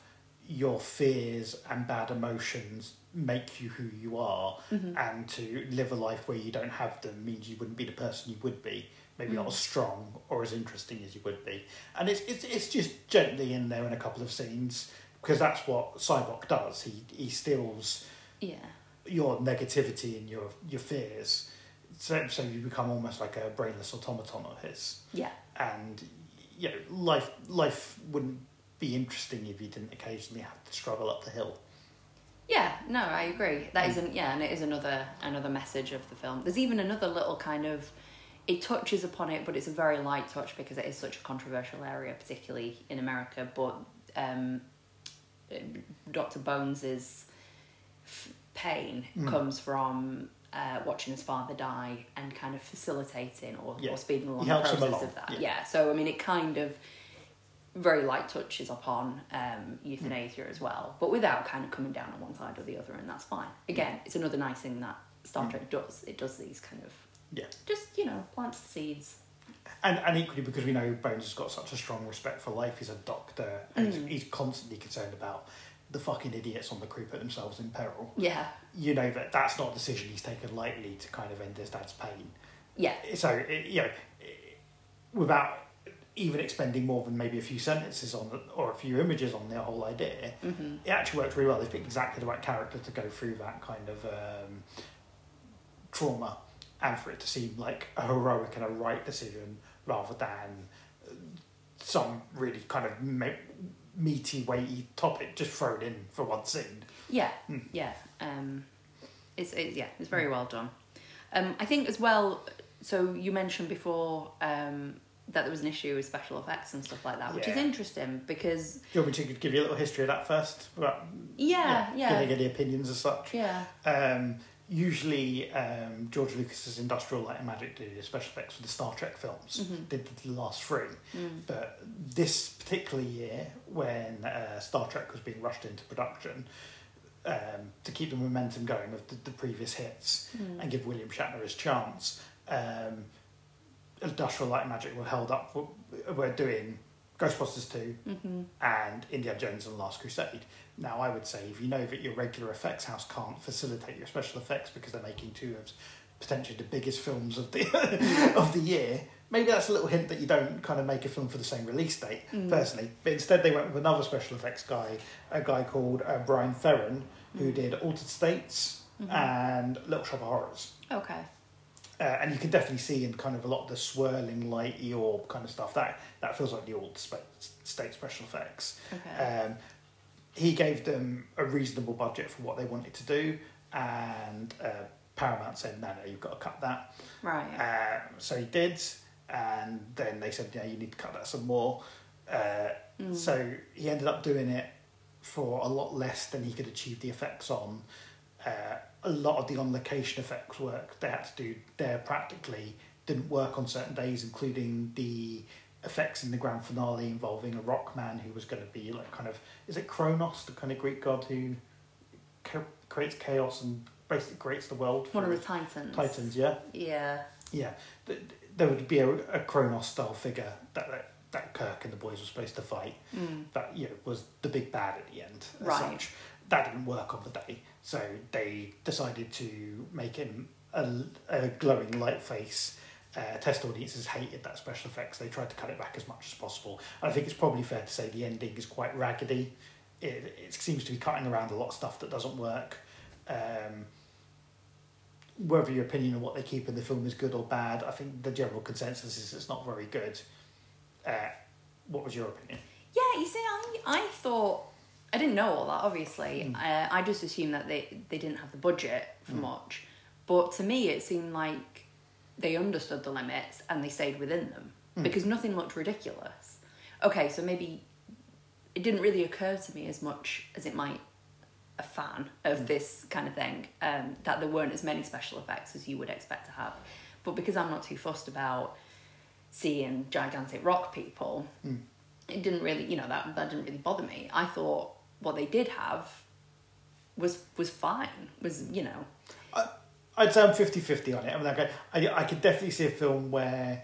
[SPEAKER 1] your fears and bad emotions make you who you are, mm-hmm. and to live a life where you don't have them means you wouldn't be the person you would be. Maybe not mm. as strong or as interesting as you would be, and it's it's it's just gently in there in a couple of scenes because that's what Sybok does. He he steals
[SPEAKER 2] Yeah.
[SPEAKER 1] your negativity and your your fears, so so you become almost like a brainless automaton of his
[SPEAKER 2] Yeah.
[SPEAKER 1] and you know life life wouldn't be interesting if you didn't occasionally have to struggle up the hill
[SPEAKER 2] Yeah, no, I agree. That isn't yeah, and it is another another message of the film. There's even another little kind of it touches upon it, but it's a very light touch because it is such a controversial area, particularly in America. But um, Dr. Bones's f- pain
[SPEAKER 1] Mm.
[SPEAKER 2] comes from uh, watching his father die and kind of facilitating or,
[SPEAKER 1] Yeah.
[SPEAKER 2] or speeding along
[SPEAKER 1] He
[SPEAKER 2] the process
[SPEAKER 1] along,
[SPEAKER 2] of that.
[SPEAKER 1] yeah.
[SPEAKER 2] Yeah. So I mean, it kind of very light touches upon um, euthanasia as well, but without kind of coming down on one side or the other, and that's fine. Again, it's another nice thing that Star Trek does. It does these kind of
[SPEAKER 1] yeah
[SPEAKER 2] just you know plants the seeds.
[SPEAKER 1] and and equally because we know Bones has got such a strong respect for life he's a doctor and
[SPEAKER 2] Mm.
[SPEAKER 1] he's, he's constantly concerned about the fucking idiots on the crew put themselves in peril.
[SPEAKER 2] Yeah,
[SPEAKER 1] you know that that's not a decision he's taken lightly to kind of end his dad's pain.
[SPEAKER 2] Yeah,
[SPEAKER 1] so it, you know it- without even expending more than maybe a few sentences on the, or a few images on the whole idea
[SPEAKER 2] hmm
[SPEAKER 1] it actually worked really well. They picked exactly the right character to go through that kind of um, trauma and for it to seem like a heroic and a right decision rather than some really kind of meaty, weighty topic just thrown in for one scene.
[SPEAKER 2] yeah,
[SPEAKER 1] Hmm.
[SPEAKER 2] yeah. Um, it's it, yeah, it's very well done. Um, I think as well. So you mentioned before um, that there was an issue with special effects and stuff like that, which is interesting because
[SPEAKER 1] Do you want me to give you a little history of that first? About,
[SPEAKER 2] yeah, yeah,
[SPEAKER 1] Giving any opinions as such?
[SPEAKER 2] yeah,
[SPEAKER 1] Um, usually, um, George Lucas's Industrial Light and Magic did the special effects for the Star Trek films.
[SPEAKER 2] Mhm.
[SPEAKER 1] Did the last three.
[SPEAKER 2] Mm.
[SPEAKER 1] But this particular year, when uh, Star Trek was being rushed into production, um, to keep the momentum going of the, the previous hits
[SPEAKER 2] Mm.
[SPEAKER 1] and give William Shatner his chance, um, Industrial Light and Magic were held up. For, were doing Ghostbusters 2
[SPEAKER 2] hmm
[SPEAKER 1] and Indiana Jones and the Last Crusade. Now, I would say if you know that your regular effects house can't facilitate your special effects because they're making two of potentially the biggest films of the of the year, maybe that's a little hint that you don't kind of make a film for the same release date.
[SPEAKER 2] Mm.
[SPEAKER 1] Personally, but instead they went with another special effects guy, a guy called uh, Brian Ferren, who
[SPEAKER 2] Mm.
[SPEAKER 1] did Altered States
[SPEAKER 2] Mhm.
[SPEAKER 1] and Little Shop of Horrors.
[SPEAKER 2] Okay.
[SPEAKER 1] Uh, and you can definitely see in kind of a lot of the swirling light orb kind of stuff that that feels like the old state special effects.
[SPEAKER 2] Okay.
[SPEAKER 1] Um, he gave them a reasonable budget for what they wanted to do, and uh, Paramount said, "No, no, you've got to cut that."
[SPEAKER 2] right.
[SPEAKER 1] Uh, so he did, and then they said, "Yeah, you need to cut that some more." Uh,
[SPEAKER 2] Mm.
[SPEAKER 1] So he ended up doing it for a lot less than he could achieve the effects on. A lot of the on location effects work they had to do there practically didn't work on certain days, including the effects in the grand finale involving a rock man who was going to be like kind of is it Kronos, the kind of Greek god who creates chaos and basically creates the world.
[SPEAKER 2] One of the Titans.
[SPEAKER 1] Titans, yeah.
[SPEAKER 2] Yeah.
[SPEAKER 1] Yeah, there would be a, a Kronos style figure that, that that Kirk and the boys were supposed to fight.
[SPEAKER 2] Mm.
[SPEAKER 1] That you know was the big bad at the end.
[SPEAKER 2] Right.
[SPEAKER 1] Such. That didn't work on the day, so they decided to make him a, a glowing light face. Uh, test audiences hated that special effects. They tried to cut it back as much as possible. And I think it's probably fair to say the ending is quite raggedy. It, it seems to be cutting around a lot of stuff that doesn't work. Um, whether your opinion on what they keep in the film is good or bad, I think the general consensus is it's not very good. Uh, what was your opinion?
[SPEAKER 2] Yeah, you see, I, I thought I didn't know all that. Obviously,
[SPEAKER 1] Mm.
[SPEAKER 2] uh, I just assumed that they they didn't have the budget for
[SPEAKER 1] Mm.
[SPEAKER 2] much. But to me, it seemed like they understood the limits and they stayed within them because nothing looked ridiculous. Okay, so maybe it didn't really occur to me as much as it might a fan of this kind of thing um, that there weren't as many special effects as you would expect to have. But because I'm not too fussed about seeing gigantic rock people, it didn't really, you know, that that didn't really bother me. I thought what they did have was was fine. Was you know,
[SPEAKER 1] I, I'd say I'm 50-50 on it. I mean, like I, I, could definitely see a film where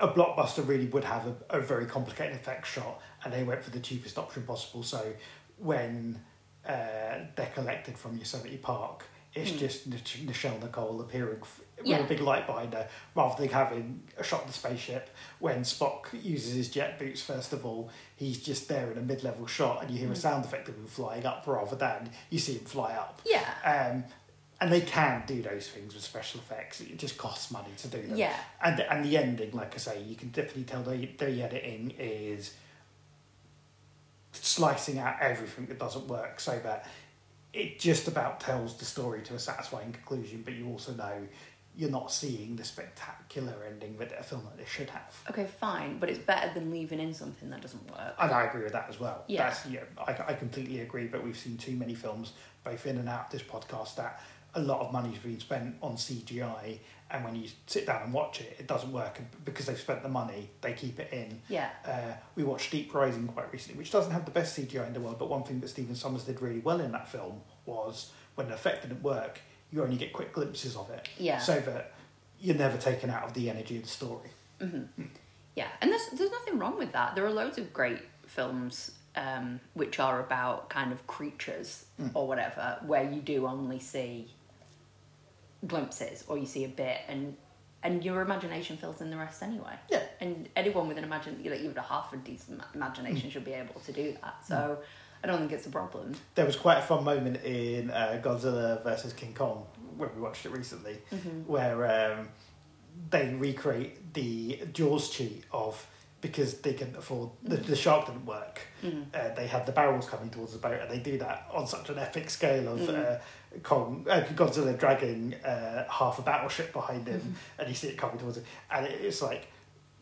[SPEAKER 1] a blockbuster really would have a, a very complicated effect shot, and they went for the cheapest option possible. So when uh, they're collected from Yosemite Park, it's just Mich- Nichelle Nicole appearing with
[SPEAKER 2] Yeah.
[SPEAKER 1] a big light behind her, rather than having a shot of the spaceship. When Spock uses his jet boots, first of all, he's just there in a mid-level shot, and you hear a sound effect of him flying up, rather than you see him fly up.
[SPEAKER 2] yeah,
[SPEAKER 1] Um, and they can do those things with special effects. It just costs money to do them.
[SPEAKER 2] Yeah.
[SPEAKER 1] And and the ending, like I say, you can definitely tell the the editing is slicing out everything that doesn't work, so that it just about tells the story to a satisfying conclusion. But you also know you're not seeing the spectacular ending that a film like this should have.
[SPEAKER 2] okay, fine, but it's better than leaving in something that doesn't work.
[SPEAKER 1] And I agree with that as well.
[SPEAKER 2] Yeah.
[SPEAKER 1] That's, yeah, I, I completely agree. But we've seen too many films, both in and out of this podcast, that a lot of money's been spent on CGI, and when you sit down and watch it, it doesn't work because they've spent the money. They keep it in.
[SPEAKER 2] Yeah,
[SPEAKER 1] Uh, we watched Deep Rising quite recently, which doesn't have the best CGI in the world, but one thing that Stephen Sommers did really well in that film was when an effect didn't work, you only get quick glimpses of it,
[SPEAKER 2] yeah.
[SPEAKER 1] so that you're never taken out of the energy of the story. Mm-hmm. Hmm.
[SPEAKER 2] Yeah, and there's there's nothing wrong with that. There are loads of great films um, which are about kind of creatures hmm. or whatever, where you do only see glimpses or you see a bit, and and your imagination fills in the rest anyway.
[SPEAKER 1] Yeah.
[SPEAKER 2] And anyone with an imagine, like even a half a decent ma- imagination hmm. should be able to do that. So I don't think it's a problem.
[SPEAKER 1] There was quite a fun moment in uh, Godzilla versus King Kong when we watched it recently, where um, they recreate the Jaws cheat of because they couldn't afford the, the shark didn't work. Uh, they had the barrels coming towards the boat, and they do that on such an epic scale of uh, Kong, uh, Godzilla dragging uh, half a battleship behind him, and you see it coming towards him, and it, it's like.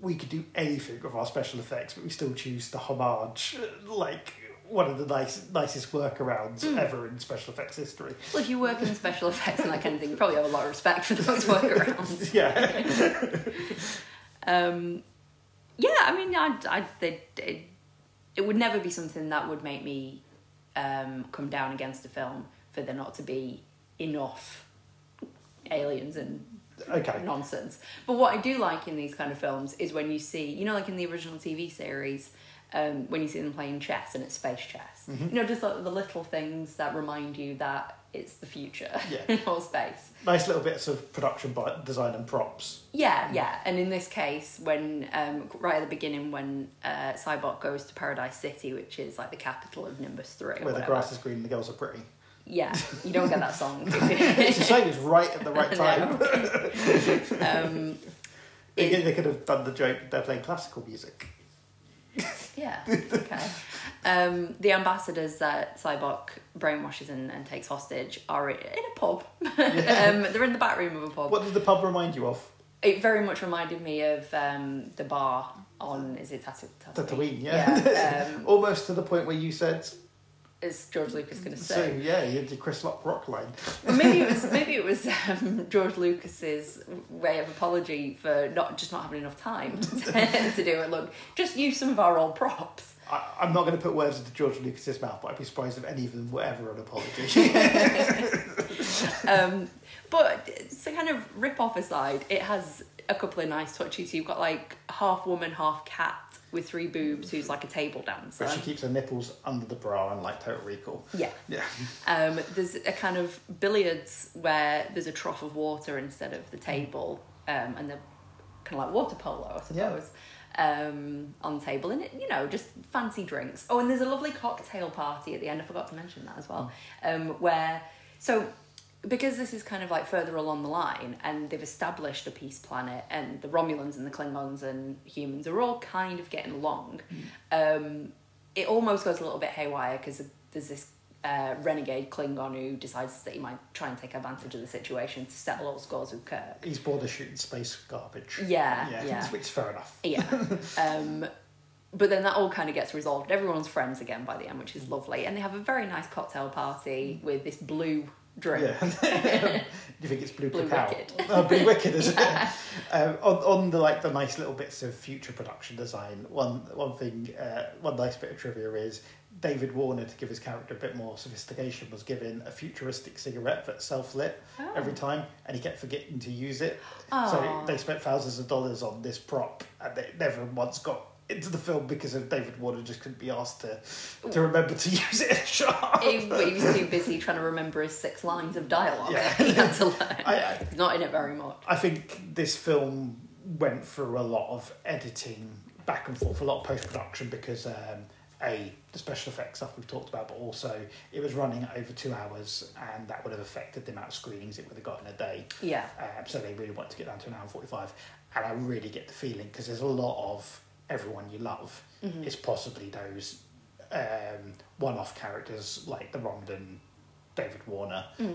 [SPEAKER 1] We could do anything with our special effects, but we still choose to homage like one of the nice, nicest workarounds ever in special effects history.
[SPEAKER 2] Well, if you work in special effects and that kind of thing, you probably have a lot of respect for those workarounds.
[SPEAKER 1] Yeah,
[SPEAKER 2] Um, yeah, I mean, I, I, they, it, it would never be something that would make me um, come down against a film for there not to be enough aliens and
[SPEAKER 1] okay.
[SPEAKER 2] nonsense. But what I do like in these kind of films is when you see, you know, like in the original TV series, um, when you see them playing chess and it's space chess.
[SPEAKER 1] Mm-hmm.
[SPEAKER 2] You know, just like the little things that remind you that it's the future
[SPEAKER 1] Yeah.
[SPEAKER 2] or space.
[SPEAKER 1] Nice little bits of production by design and props.
[SPEAKER 2] Yeah, yeah. And in this case, when um, right at the beginning, when uh, Sybok goes to Paradise City, which is like the capital of Nimbus Three,
[SPEAKER 1] Where the grass is green and the girls are pretty.
[SPEAKER 2] Yeah, you don't get that song.
[SPEAKER 1] It's a shame it's right at the right time.
[SPEAKER 2] um, it-
[SPEAKER 1] they could have done the joke they're playing classical music.
[SPEAKER 2] Yeah, okay. Um, the ambassadors that Sybok brainwashes and, and takes hostage are in a pub. um, they're in the back room of a pub.
[SPEAKER 1] What did the pub remind you of?
[SPEAKER 2] It very much reminded me of um, the bar on is it Tatooine?
[SPEAKER 1] Tatooine, yeah.
[SPEAKER 2] Yeah, um,
[SPEAKER 1] Almost to the point where you said,
[SPEAKER 2] is George Lucas going to say?
[SPEAKER 1] so yeah, you did Chris Lock rock line.
[SPEAKER 2] Well, maybe it was maybe it was um, George Lucas's way of apology for not just not having enough time to, to do it. Look, just use some of our old props.
[SPEAKER 1] I, I'm not going to put words into George Lucas's mouth, but I'd be surprised if any of them were ever an apology.
[SPEAKER 2] Um, but so kind of rip off aside, it has a couple of nice touches. You've got like half woman, half cat with three boobs, who's like a table dancer.
[SPEAKER 1] but she keeps her nipples under the bra, and like Total Recall.
[SPEAKER 2] Yeah.
[SPEAKER 1] Yeah.
[SPEAKER 2] Um, there's a kind of billiards where there's a trough of water instead of the table, um, and the kind of like water polo, I
[SPEAKER 1] Yeah.
[SPEAKER 2] suppose, um, on the table, and it, you know, just fancy drinks. Oh, and there's a lovely cocktail party at the end. I forgot to mention that as well, um, where so. Because this is kind of like further along the line, and they've established a peace planet, and the Romulans and the Klingons and humans are all kind of getting along. Um, it almost goes a little bit haywire because there's this uh, renegade Klingon who decides that he might try and take advantage of the situation to settle all scores with Kirk.
[SPEAKER 1] He's bored of shooting space garbage.
[SPEAKER 2] Yeah, yeah.
[SPEAKER 1] which is fair enough.
[SPEAKER 2] Yeah. um, but then that all kind of gets resolved. Everyone's friends again by the end, which is lovely. And they have a very nice cocktail party with this blue
[SPEAKER 1] Yeah. Do you think it's Blue,
[SPEAKER 2] Blue
[SPEAKER 1] Cacao?
[SPEAKER 2] Wicked.
[SPEAKER 1] Oh, Blue Wicked, is it? Um, on, on the like the nice little bits of future production design, one one thing, uh, one nice bit of trivia is David Warner, to give his character a bit more sophistication, was given a futuristic cigarette that's self lit
[SPEAKER 2] Oh.
[SPEAKER 1] every time, and he kept forgetting to use it.
[SPEAKER 2] Aw.
[SPEAKER 1] So they spent thousands of dollars on this prop, and they never once got into the film because of David Warner just couldn't be asked to to remember to use it in a shot.
[SPEAKER 2] He, he was too busy trying to remember his six lines of dialogue.
[SPEAKER 1] Yeah.
[SPEAKER 2] he had to learn.
[SPEAKER 1] I- I-
[SPEAKER 2] not in it very much.
[SPEAKER 1] I think this film went through a lot of editing back and forth, a lot of post production because um, a the special effects stuff we've talked about, but also it was running over two hours, and that would have affected the amount of screenings it would have got in a day.
[SPEAKER 2] Yeah.
[SPEAKER 1] Um, so they really wanted to get down to an hour and forty five, and I really get the feeling because there's a lot of everyone you love. is possibly those um, one-off characters like the Rondon David Warner, who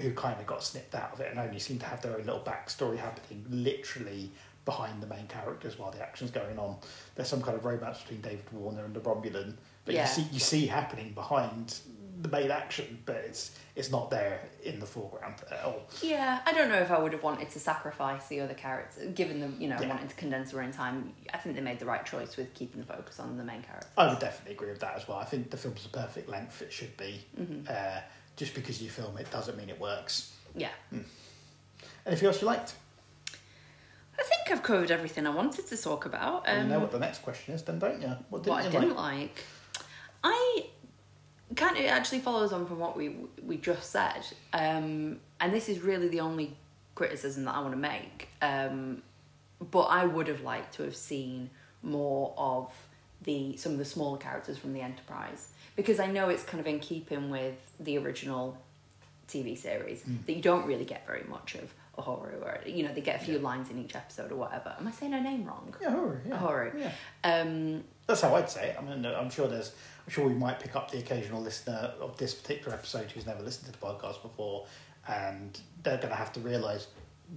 [SPEAKER 1] who kind of got snipped out of it and only seem to have their own little backstory happening literally behind the main characters while the action's going on. There's some kind of romance between David Warner and the Romulan, but
[SPEAKER 2] Yeah.
[SPEAKER 1] you see you see happening behind the main action, but it's it's not there in the foreground at all.
[SPEAKER 2] Yeah, I don't know if I would have wanted to sacrifice the other characters, given them, you know,
[SPEAKER 1] Yeah.
[SPEAKER 2] wanting to condense the running time. I think they made the right choice with keeping the focus on the main character.
[SPEAKER 1] I would definitely agree with that as well. I think the film's the perfect length it should be.
[SPEAKER 2] Mm-hmm.
[SPEAKER 1] Uh, just because you film it doesn't mean it works.
[SPEAKER 2] Yeah.
[SPEAKER 1] Anything else you liked?
[SPEAKER 2] I think I've covered everything I wanted to talk about.
[SPEAKER 1] Well,
[SPEAKER 2] Um,
[SPEAKER 1] you know what the next question is, then, don't you? What didn't
[SPEAKER 2] what I
[SPEAKER 1] you
[SPEAKER 2] didn't
[SPEAKER 1] like?
[SPEAKER 2] like. I kind of actually follows on from what we we just said, um, and this is really the only criticism that I want to make. Um, but I would have liked to have seen more of the some of the smaller characters from the Enterprise because I know it's kind of in keeping with the original TV series
[SPEAKER 1] Hmm.
[SPEAKER 2] that you don't really get very much of Uhuru, or you know they get a few lines in each episode or whatever. Am I saying her name wrong?
[SPEAKER 1] Yeah, horror. Yeah.
[SPEAKER 2] Uhuru.
[SPEAKER 1] Yeah.
[SPEAKER 2] Um,
[SPEAKER 1] That's how I'd say it. I mean, I'm sure there's, I'm sure we might pick up the occasional listener of this particular episode who's never listened to the podcast before, and they're going to have to realise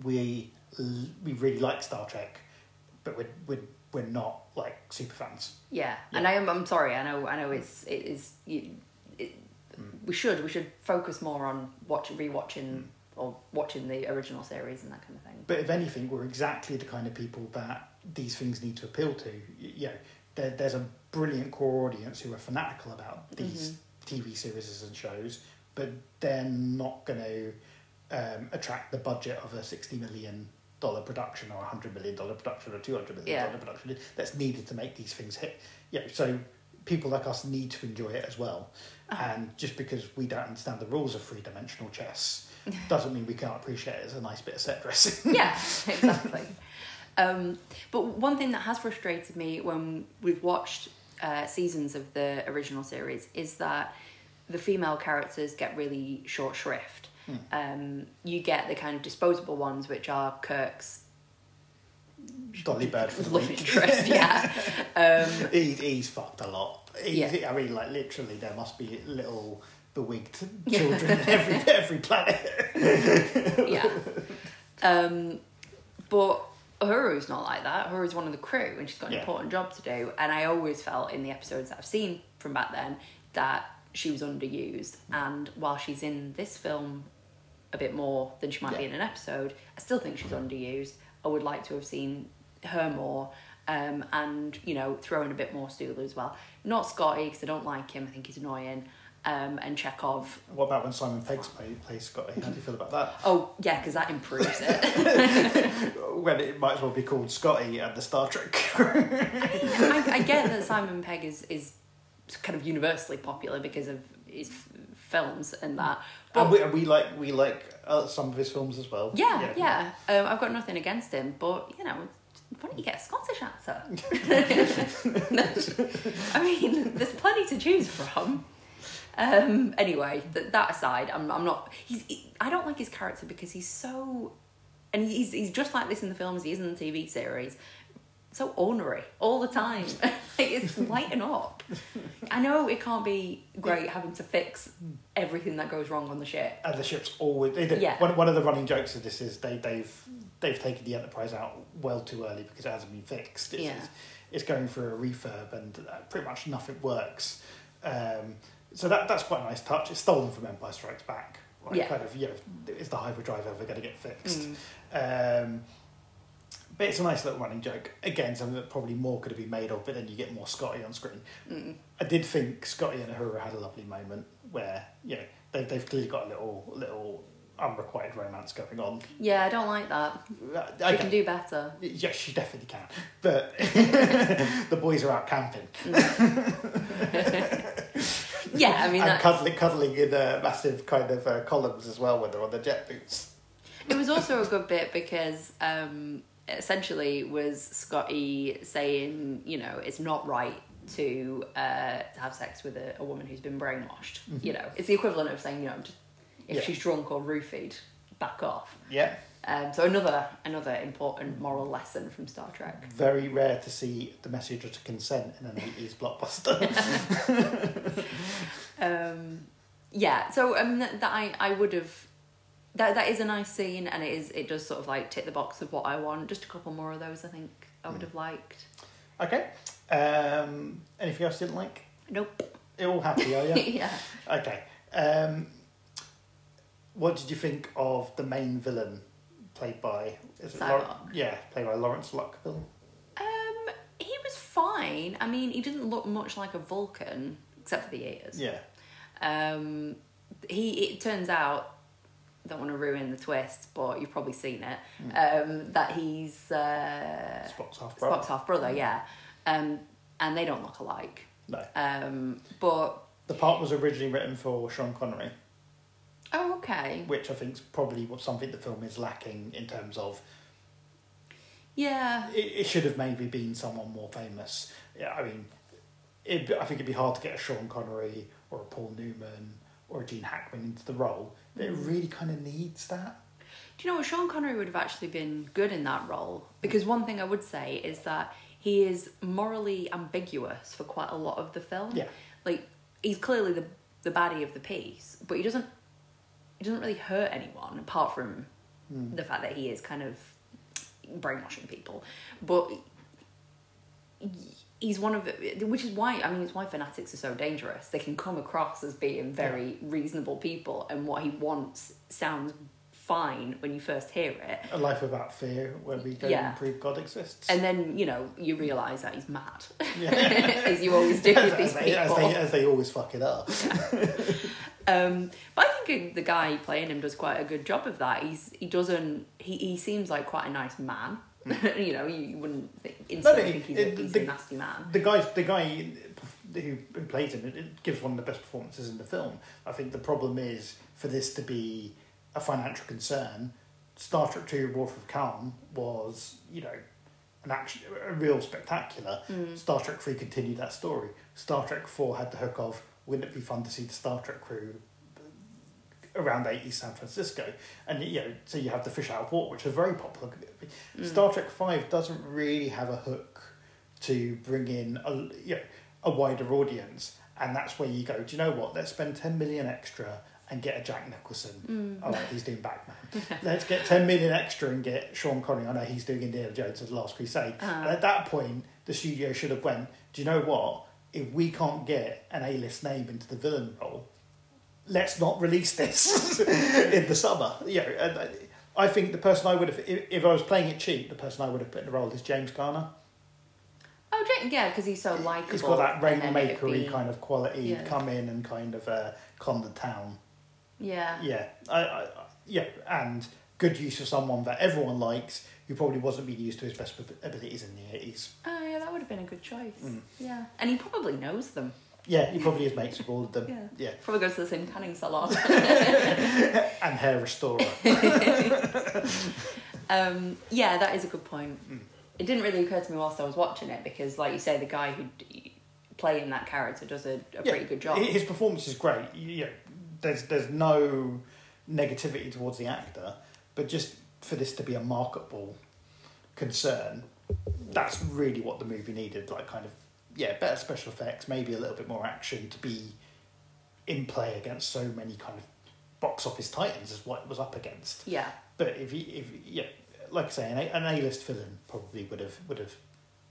[SPEAKER 1] we we really like Star Trek, but we're we're, we're not like super fans.
[SPEAKER 2] Yeah,
[SPEAKER 1] Yeah.
[SPEAKER 2] and I am. I'm sorry. I know. I know. It's. It is. You, it, hmm. We should. We should focus more on watching, rewatching, hmm. or watching the original series and that kind of thing.
[SPEAKER 1] But if anything, we're exactly the kind of people that these things need to appeal to. You know, there, there's a brilliant core audience who are fanatical about these TV series and shows, but they're not going to um, attract the budget of a sixty million dollar production or a hundred million dollar production or two hundred million dollar
[SPEAKER 2] Yeah.
[SPEAKER 1] production that's needed to make these things hit. Yeah, so people like us need to enjoy it as well. And just because we don't understand the rules of three dimensional chess doesn't mean we can't appreciate it as a nice bit of set dressing.
[SPEAKER 2] yeah, exactly. Um, but one thing that has frustrated me when we've watched uh, seasons of the original series is that the female characters get really short shrift. Um, you get the kind of disposable ones, which are Kirk's
[SPEAKER 1] Dolly Bird for the
[SPEAKER 2] love
[SPEAKER 1] week.
[SPEAKER 2] interest. Yeah. Um,
[SPEAKER 1] he, he's fucked a lot. He's,
[SPEAKER 2] Yeah.
[SPEAKER 1] I mean, like literally, there must be little bewigged children in every every planet.
[SPEAKER 2] yeah. Um, but Uhuru's not like that. Uhuru's one of the crew and she's got an
[SPEAKER 1] Yeah.
[SPEAKER 2] important job to do. And I always felt in the episodes that I've seen from back then that she was underused. And while she's in this film a bit more than she might be in an episode, I still think she's underused. I would like to have seen her more. Um, and you know, throw in a bit more Sulu as well. Not Scotty because I don't like him. I think he's annoying. Um, and Chekov.
[SPEAKER 1] what about when Simon Pegg's play, plays Scotty? How do you feel about that?
[SPEAKER 2] Oh yeah, because that improves it.
[SPEAKER 1] When it might as well be called Scotty and the Star Trek.
[SPEAKER 2] I, I get that Simon Pegg is, is kind of universally popular because of his f- films and that. But
[SPEAKER 1] and we, and we like we like uh, some of his films as well.
[SPEAKER 2] yeah, yeah, Um, I've got nothing against him, but you know, why don't you get a Scottish actor? I mean, there's plenty to choose from. Um, anyway, th- that aside, I'm, I'm not. He's. He, I don't like his character because he's so, and he's he's just like this in the films. He is in the TV series. So ornery all the time. like, it's lighten up. I know it can't be great having to fix everything that goes wrong on the ship.
[SPEAKER 1] And the ship's always. They,
[SPEAKER 2] Yeah.
[SPEAKER 1] One, one of the running jokes of this is they, they've they've taken the Enterprise out well too early because it hasn't been fixed. It's,
[SPEAKER 2] Yeah.
[SPEAKER 1] it's, it's going through a refurb and uh, pretty much nothing works. Um, so that that's quite a nice touch. It's stolen from Empire Strikes Back. Like
[SPEAKER 2] Yeah.
[SPEAKER 1] Kind of, you know, is the hyperdrive ever going to get fixed?
[SPEAKER 2] Mm.
[SPEAKER 1] Um, but it's a nice little running joke. Again, something that probably more could have been made of, but then you get more Scotty on screen.
[SPEAKER 2] Mm.
[SPEAKER 1] I did think Scotty and Uhura had a lovely moment where, you know, they've, they've clearly got a little little unrequited romance going on.
[SPEAKER 2] Yeah, I don't like that.
[SPEAKER 1] Uh,
[SPEAKER 2] She
[SPEAKER 1] I
[SPEAKER 2] can do better.
[SPEAKER 1] Yes, she definitely can. But the boys are out camping
[SPEAKER 2] Yeah, I mean
[SPEAKER 1] and cuddling, cuddling in uh, massive kind of uh, columns as well when they're on their jet boots.
[SPEAKER 2] It was also a good bit because um, essentially was Scotty saying, you know, it's not right to uh, to have sex with a, a woman who's been brainwashed. You know, it's the equivalent of saying, you know, just, if
[SPEAKER 1] Yeah.
[SPEAKER 2] she's drunk or roofied, back off.
[SPEAKER 1] Yeah,
[SPEAKER 2] Um, so another another important moral lesson from Star Trek.
[SPEAKER 1] very rare to see the message of consent in an 80s blockbuster.
[SPEAKER 2] Um, yeah, so um, that, that I I would have. That that is a nice scene, and it is it does sort of like tick the box of what I want. Just a couple more of those, I think I would have liked.
[SPEAKER 1] okay. Um, anything else you didn't like?
[SPEAKER 2] Nope.
[SPEAKER 1] You're all happy, are you?
[SPEAKER 2] yeah.
[SPEAKER 1] Okay. Um, what did you think of the main villain, played by? Is it Lau- yeah, played by Laurence Luckinbill.
[SPEAKER 2] Um, he was fine. I mean, he didn't look much like a Vulcan, except for the ears.
[SPEAKER 1] Yeah.
[SPEAKER 2] Um, he. It turns out, don't want to ruin the twist, but you've probably seen it. Um, that he's uh,
[SPEAKER 1] Spock's half brother.
[SPEAKER 2] Spock's half brother. Yeah. Um, and they don't look alike.
[SPEAKER 1] No.
[SPEAKER 2] Um, but
[SPEAKER 1] The part was originally written for Sean Connery,
[SPEAKER 2] oh, okay.
[SPEAKER 1] which I think is probably what something the film is lacking in terms of.
[SPEAKER 2] Yeah.
[SPEAKER 1] It, it should have maybe been someone more famous. Yeah, I mean, it, I think it'd be hard to get a Sean Connery or a Paul Newman or a Gene Hackman into the role. But it mm. really kind of needs that.
[SPEAKER 2] Do you know what? Sean Connery would have actually been good in that role because one thing I would say is that he is morally ambiguous for quite a lot of the film.
[SPEAKER 1] Yeah.
[SPEAKER 2] Like he's clearly the the baddie of the piece, but he doesn't he doesn't really hurt anyone apart from the fact that he is kind of brainwashing people. But he's one of which is why I mean it's why fanatics are so dangerous. They can come across as being very reasonable people, and what he wants sounds fine when you first hear it,
[SPEAKER 1] A life without fear, where we don't
[SPEAKER 2] Yeah.
[SPEAKER 1] prove God exists.
[SPEAKER 2] and then you know you realise that he's mad,
[SPEAKER 1] Yeah.
[SPEAKER 2] as you always do with
[SPEAKER 1] as,
[SPEAKER 2] these
[SPEAKER 1] they, as,
[SPEAKER 2] people.
[SPEAKER 1] they, as they always fuck it up.
[SPEAKER 2] Um, but I think the guy playing him does quite a good job of that. He's he doesn't he, he seems like quite a nice man. Hmm. you know, you, you wouldn't think, instantly.
[SPEAKER 1] No,
[SPEAKER 2] think he's,
[SPEAKER 1] it-
[SPEAKER 2] a, he's
[SPEAKER 1] the-
[SPEAKER 2] a nasty man.
[SPEAKER 1] The guy, the guy who, who plays him, it, it gives one of the best performances in the film. I think the problem is for this to be a financial concern. Star Trek Two: Wrath of Khan was, you know, an action, a real spectacular. Hmm. Star Trek Three continued that story. Star Trek Four had the hook of, wouldn't it be fun to see the Star Trek crew around 80 San Francisco, and you know, so you have the Fish Out of Water, which is very popular. Mm. Star Trek Five doesn't really have a hook to bring in a you know, a wider audience, and that's where you go. Do you know what? Let's spend 10 million extra and get a Jack Nicholson. Mm. Oh, he's doing Batman. Let's get 10 million extra and get Sean Connery. I know he's doing Indiana Jones and the Last Crusade. And at that point, the studio should have went. Do you know what? If we can't get an A-list name into the villain role, let's not release this in the summer. You know, and I think the person I would have, if, I was playing it cheap, the person I would have put in the role is James Garner.
[SPEAKER 2] Oh, yeah, because he's so likable.
[SPEAKER 1] He's got that rainmakery
[SPEAKER 2] be-
[SPEAKER 1] kind of quality.
[SPEAKER 2] Yeah.
[SPEAKER 1] Come in and kind of uh, con the town.
[SPEAKER 2] Yeah.
[SPEAKER 1] Yeah, I, I, I- yeah, and good use of someone that everyone likes, who probably wasn't being used to his best abilities in the eighties.
[SPEAKER 2] Oh, yeah, that would have been a good choice.
[SPEAKER 1] Mm.
[SPEAKER 2] Yeah. And he probably knows them.
[SPEAKER 1] Yeah, he probably is mates with all of them.
[SPEAKER 2] Yeah.
[SPEAKER 1] yeah.
[SPEAKER 2] Probably goes to the same tanning salon.
[SPEAKER 1] and hair restorer.
[SPEAKER 2] Um, yeah, that is a good point.
[SPEAKER 1] Mm.
[SPEAKER 2] It didn't really occur to me whilst I was watching it because, like you say, the guy who playing that character does a, a
[SPEAKER 1] Yeah,
[SPEAKER 2] pretty good job.
[SPEAKER 1] His performance is great. Know, there's there's no negativity towards the actor, but just for this to be a marketable concern, that's really what the movie needed. Like kind of yeah, better special effects, maybe a little bit more action to be in play against so many kind of box office titans is what it was up against.
[SPEAKER 2] Yeah.
[SPEAKER 1] But if you, if yeah, like I say, an A, an A-list villain probably would have would have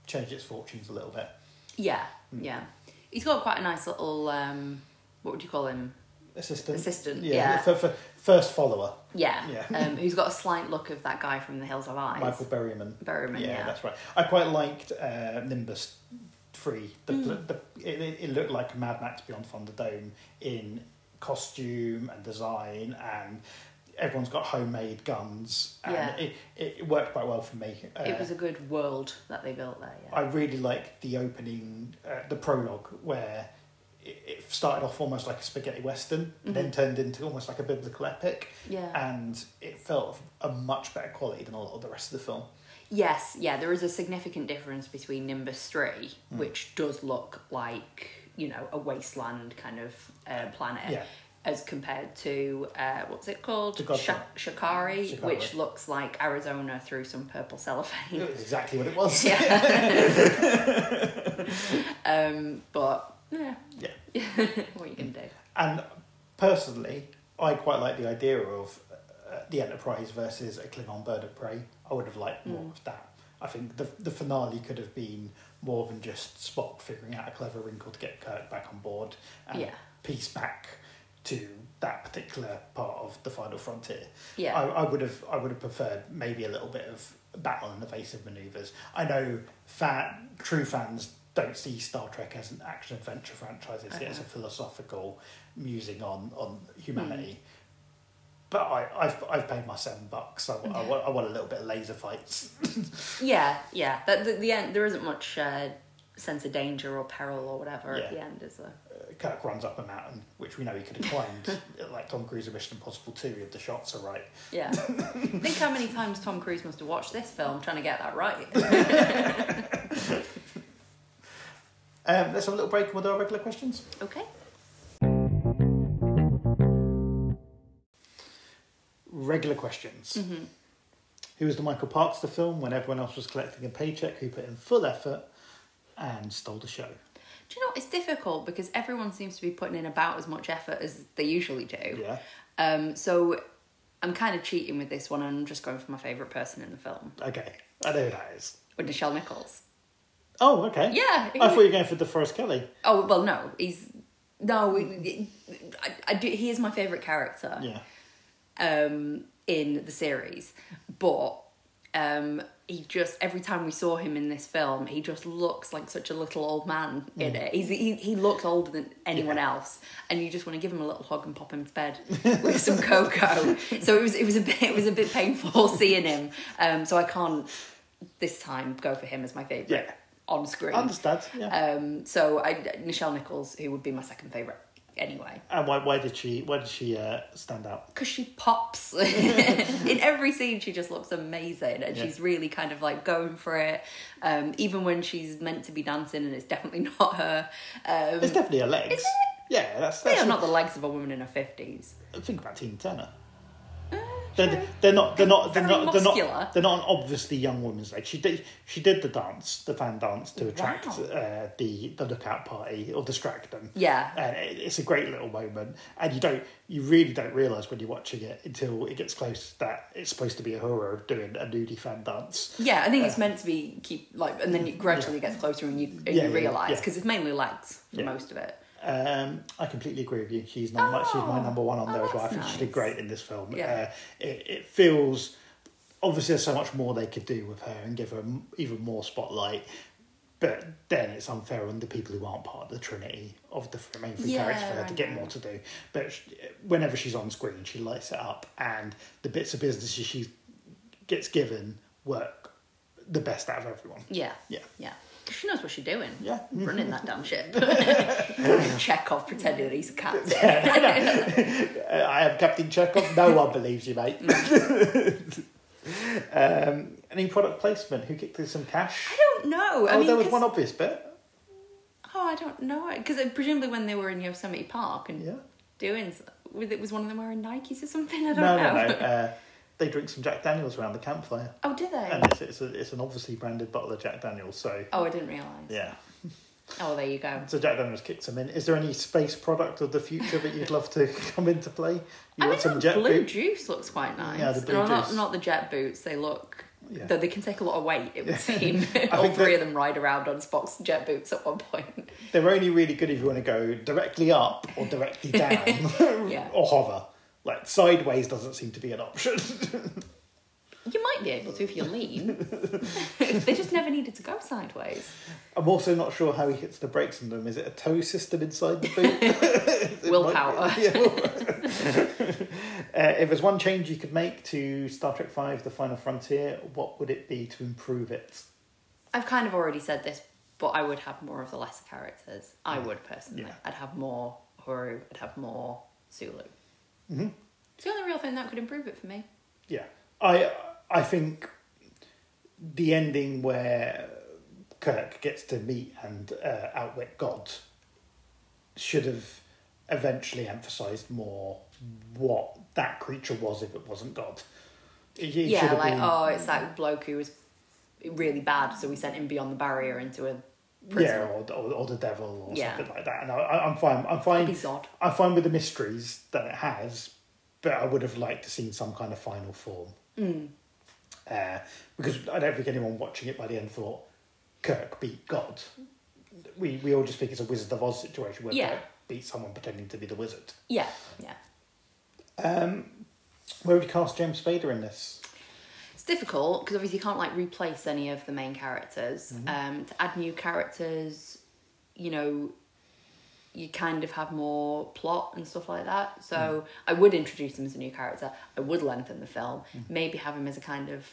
[SPEAKER 1] changed its fortunes a little bit.
[SPEAKER 2] Yeah. Yeah. He's got quite a nice little um, what would you call him?
[SPEAKER 1] Assistant,
[SPEAKER 2] Assistant,
[SPEAKER 1] yeah,
[SPEAKER 2] yeah.
[SPEAKER 1] For, for first follower,
[SPEAKER 2] Yeah.
[SPEAKER 1] Yeah.
[SPEAKER 2] Um, who's got a slight look of that guy from The Hills of Eyes.
[SPEAKER 1] Michael Berryman.
[SPEAKER 2] Berryman, yeah.
[SPEAKER 1] that's right. I quite liked uh, Nimbus Three. The,
[SPEAKER 2] Mm.
[SPEAKER 1] the, it, it it looked like Mad Max Beyond Thunderdome in costume and design, and everyone's got homemade guns, and
[SPEAKER 2] Yeah.
[SPEAKER 1] it, it worked quite well for me. Uh,
[SPEAKER 2] it was a good world that they built there. Yeah.
[SPEAKER 1] I really liked the opening, uh, the prologue, where it, started off almost like a spaghetti western, and then turned into almost like a biblical epic,
[SPEAKER 2] yeah.
[SPEAKER 1] and it felt a much better quality than a lot of the rest of the film.
[SPEAKER 2] Yes, yeah, there is a significant difference between Nimbus 3,
[SPEAKER 1] Hmm.
[SPEAKER 2] which does look like, you know, a wasteland kind of uh, planet,
[SPEAKER 1] Yeah.
[SPEAKER 2] as compared to, uh, what's it called?
[SPEAKER 1] To God
[SPEAKER 2] Sha- Shikari,
[SPEAKER 1] Sha Ka Ree.
[SPEAKER 2] which looks like Arizona through some purple
[SPEAKER 1] It
[SPEAKER 2] cellophane.
[SPEAKER 1] was exactly what it was.
[SPEAKER 2] yeah. um, but, yeah.
[SPEAKER 1] Yeah.
[SPEAKER 2] what you to do?
[SPEAKER 1] And personally, I quite like the idea of uh, the Enterprise versus a Klingon bird of prey. I would have liked more
[SPEAKER 2] Mm.
[SPEAKER 1] of that. I think the the finale could have been more than just Spock figuring out a clever wrinkle to get Kirk back on board and
[SPEAKER 2] Yeah.
[SPEAKER 1] piece back to that particular part of the final frontier.
[SPEAKER 2] Yeah.
[SPEAKER 1] I, I would have I would have preferred maybe a little bit of battle and evasive manoeuvres. I know fan, true fans don't see Star Trek as an action adventure franchise. They see it as a
[SPEAKER 2] Uh-huh.
[SPEAKER 1] philosophical musing on on humanity.
[SPEAKER 2] Hmm.
[SPEAKER 1] But I, I've I've paid my seven bucks. I, I, want, I want a little bit of laser fights.
[SPEAKER 2] Yeah, yeah. That the, the end. There isn't much uh, sense of danger or peril or whatever
[SPEAKER 1] Yeah.
[SPEAKER 2] at the end, is there?
[SPEAKER 1] Kirk runs up a mountain, which we know he could have climbed, like Tom Cruise in Mission Impossible 2 if the shots are right.
[SPEAKER 2] Yeah. Think how many times Tom Cruise must have watched this film trying to get that right.
[SPEAKER 1] Um, let's have a little break with our regular questions.
[SPEAKER 2] okay.
[SPEAKER 1] Regular questions.
[SPEAKER 2] Mm-hmm.
[SPEAKER 1] Who was the Michael Parks the film when everyone else was collecting a paycheck? Who put in full effort and stole the show?
[SPEAKER 2] Do you know it's difficult because everyone seems to be putting in about as much effort as they usually do.
[SPEAKER 1] Yeah.
[SPEAKER 2] Um, so I'm kind of cheating with this one, and I'm just going for my favourite person in the film,
[SPEAKER 1] Okay. I know who that is.
[SPEAKER 2] with Nichelle Nichols.
[SPEAKER 1] Oh, okay.
[SPEAKER 2] Yeah.
[SPEAKER 1] I thought you were going for the DeForest Kelley.
[SPEAKER 2] Oh well, no, he's no. I, I do. He is my favourite character.
[SPEAKER 1] Yeah.
[SPEAKER 2] Um, in the series, but um, he just every time we saw him in this film, he just looks like such a little old man in it. He's, he he looks older than anyone
[SPEAKER 1] Mm. Yeah.
[SPEAKER 2] else, and you just want to give him a little hug and pop him to bed with some cocoa. So it was it was a bit it was a bit painful seeing him. Um, so I can't this time go for him as my favourite
[SPEAKER 1] Yeah.
[SPEAKER 2] on screen.
[SPEAKER 1] I understand. Yeah.
[SPEAKER 2] Um, so I Nichelle Nichols, who would be my second favourite anyway.
[SPEAKER 1] and why, why did she why did she uh, stand out?
[SPEAKER 2] because she pops in every scene she just looks amazing and
[SPEAKER 1] Yeah.
[SPEAKER 2] she's really kind of like going for it um, even when she's meant to be dancing and it's definitely not her um,
[SPEAKER 1] It's definitely her legs. Yeah, that's
[SPEAKER 2] they are not the legs of a woman in her 50s
[SPEAKER 1] think about Tina Turner.
[SPEAKER 2] Uh,
[SPEAKER 1] They're, not. They're not. They're not. They're not. They're not an obviously young woman's leg. She did. She did the dance, the fan dance, to attract
[SPEAKER 2] Wow.
[SPEAKER 1] uh, the the lookout party or distract them.
[SPEAKER 2] yeah
[SPEAKER 1] And it, it's a great little moment, and you don't. You really don't realize when you're watching it until it gets close that it's supposed to be a hero doing a nudie fan dance.
[SPEAKER 2] yeah i think it's meant to be keep like and then it gradually gets closer and you, and
[SPEAKER 1] Yeah,
[SPEAKER 2] you
[SPEAKER 1] yeah,
[SPEAKER 2] realise
[SPEAKER 1] yeah.
[SPEAKER 2] because it's mainly legs for
[SPEAKER 1] Yeah.
[SPEAKER 2] most of it
[SPEAKER 1] Um, I completely agree with you. She's not. she's my
[SPEAKER 2] Oh.
[SPEAKER 1] number one on
[SPEAKER 2] Oh,
[SPEAKER 1] there as well. I think she did great in this film.
[SPEAKER 2] Yeah.
[SPEAKER 1] Uh, it, it feels obviously there's so much more they could do with her and give her even more spotlight. But then it's unfair on the people who aren't part of the trinity of the main three
[SPEAKER 2] Yeah,
[SPEAKER 1] characters for her to get more to do. But sh whenever she's on screen, she lights it up, and the bits of business she gets given work the best out of everyone.
[SPEAKER 2] yeah
[SPEAKER 1] Yeah.
[SPEAKER 2] yeah she knows what she's doing
[SPEAKER 1] Yeah.
[SPEAKER 2] running that damn ship Chekov pretending that he's a cat
[SPEAKER 1] Uh, I am Captain Chekov. No one believes you, mate. um, any product placement? Who kicked in some cash?
[SPEAKER 2] I don't know. I
[SPEAKER 1] oh,
[SPEAKER 2] mean,
[SPEAKER 1] there was
[SPEAKER 2] 'cause-
[SPEAKER 1] one obvious bit.
[SPEAKER 2] Oh, I don't know. Because presumably when they were in Yosemite Park and
[SPEAKER 1] Yeah.
[SPEAKER 2] doing, was it was one of them wearing Nikes or something? I don't
[SPEAKER 1] No,
[SPEAKER 2] know.
[SPEAKER 1] no, no. Uh, they drink some Jack Daniels around the campfire,
[SPEAKER 2] Oh, did they?
[SPEAKER 1] and it's it's, a, it's an obviously branded bottle of Jack Daniels. So
[SPEAKER 2] oh, I didn't realise.
[SPEAKER 1] yeah,
[SPEAKER 2] Oh, there you go.
[SPEAKER 1] So Jack Daniels kicks him in. Is there any space product of the future that you'd love to come into play? You
[SPEAKER 2] I mean,
[SPEAKER 1] want some jet
[SPEAKER 2] blue
[SPEAKER 1] boot?
[SPEAKER 2] juice looks quite nice.
[SPEAKER 1] Yeah, the blue
[SPEAKER 2] no, not
[SPEAKER 1] juice.
[SPEAKER 2] not the jet boots. They look.
[SPEAKER 1] Yeah.
[SPEAKER 2] Though they can take a lot of weight, it would seem.
[SPEAKER 1] I
[SPEAKER 2] All
[SPEAKER 1] think
[SPEAKER 2] three of them ride around on Spock's jet boots at one point.
[SPEAKER 1] They're only really good if you want to go directly up or directly down
[SPEAKER 2] Yeah.
[SPEAKER 1] or hover. Like sideways doesn't seem to be an option.
[SPEAKER 2] You might be able to if you're lean. they just never needed to go sideways.
[SPEAKER 1] I'm also not sure how he hits the brakes in them. Is it a tow system inside the boot?
[SPEAKER 2] Willpower.
[SPEAKER 1] yeah, willpower. uh, if there's one change you could make to Star Trek V: The Final Frontier, what would it be to improve it?
[SPEAKER 2] I've kind of already said this, but I would have more of the lesser characters. I would personally.
[SPEAKER 1] Yeah.
[SPEAKER 2] I'd have more Horu. I'd have more Sulu.
[SPEAKER 1] Mhm.
[SPEAKER 2] It's the only real thing that could improve it for me.
[SPEAKER 1] Yeah, I I think the ending where Kirk gets to meet and uh, outwit God should have eventually emphasised more what that creature was if it wasn't God. It, it
[SPEAKER 2] yeah, like
[SPEAKER 1] been-
[SPEAKER 2] oh, it's that bloke who was really bad, so we sent him beyond the barrier into a
[SPEAKER 1] yeah, or, or, or the devil or
[SPEAKER 2] Yeah.
[SPEAKER 1] something like that. And I, I'm fine. I'm fine. I'm fine with the mysteries that it has, but I would have liked to seen some kind of final form.
[SPEAKER 2] Mm.
[SPEAKER 1] Uh, because I don't think anyone watching it by the end thought Kirk beat God. We we all just think it's a Wizard of Oz situation where
[SPEAKER 2] Yeah.
[SPEAKER 1] Kirk beats someone pretending to be the wizard.
[SPEAKER 2] Yeah, yeah.
[SPEAKER 1] Um, where would you cast James Spader in this?
[SPEAKER 2] It's difficult because obviously you can't like replace any of the main characters. Mm-hmm. Um, to add new characters, you know, you kind of have more plot and stuff like that. So mm. I would introduce him as a new character. I would lengthen the film. Mm. Maybe have him as a kind of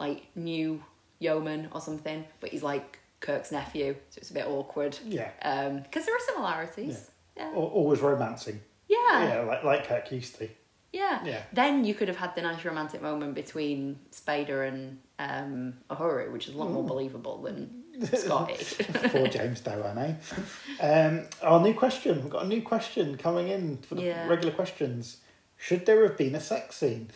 [SPEAKER 2] like new yeoman or something. But he's like Kirk's nephew, so it's a bit awkward.
[SPEAKER 1] Yeah, um,
[SPEAKER 2] Because there are similarities. Yeah.
[SPEAKER 1] Al- always romancing.
[SPEAKER 2] Yeah.
[SPEAKER 1] Yeah, like like Kirk used to.
[SPEAKER 2] Yeah.
[SPEAKER 1] Yeah.
[SPEAKER 2] Then you could have had the nice romantic moment between Spader and um, Uhuru, which is a lot more believable than Scotty.
[SPEAKER 1] Poor James Doohan, eh? Um, our new question. We've got a new question coming in for the
[SPEAKER 2] Yeah.
[SPEAKER 1] regular questions. Should there have been a sex scene?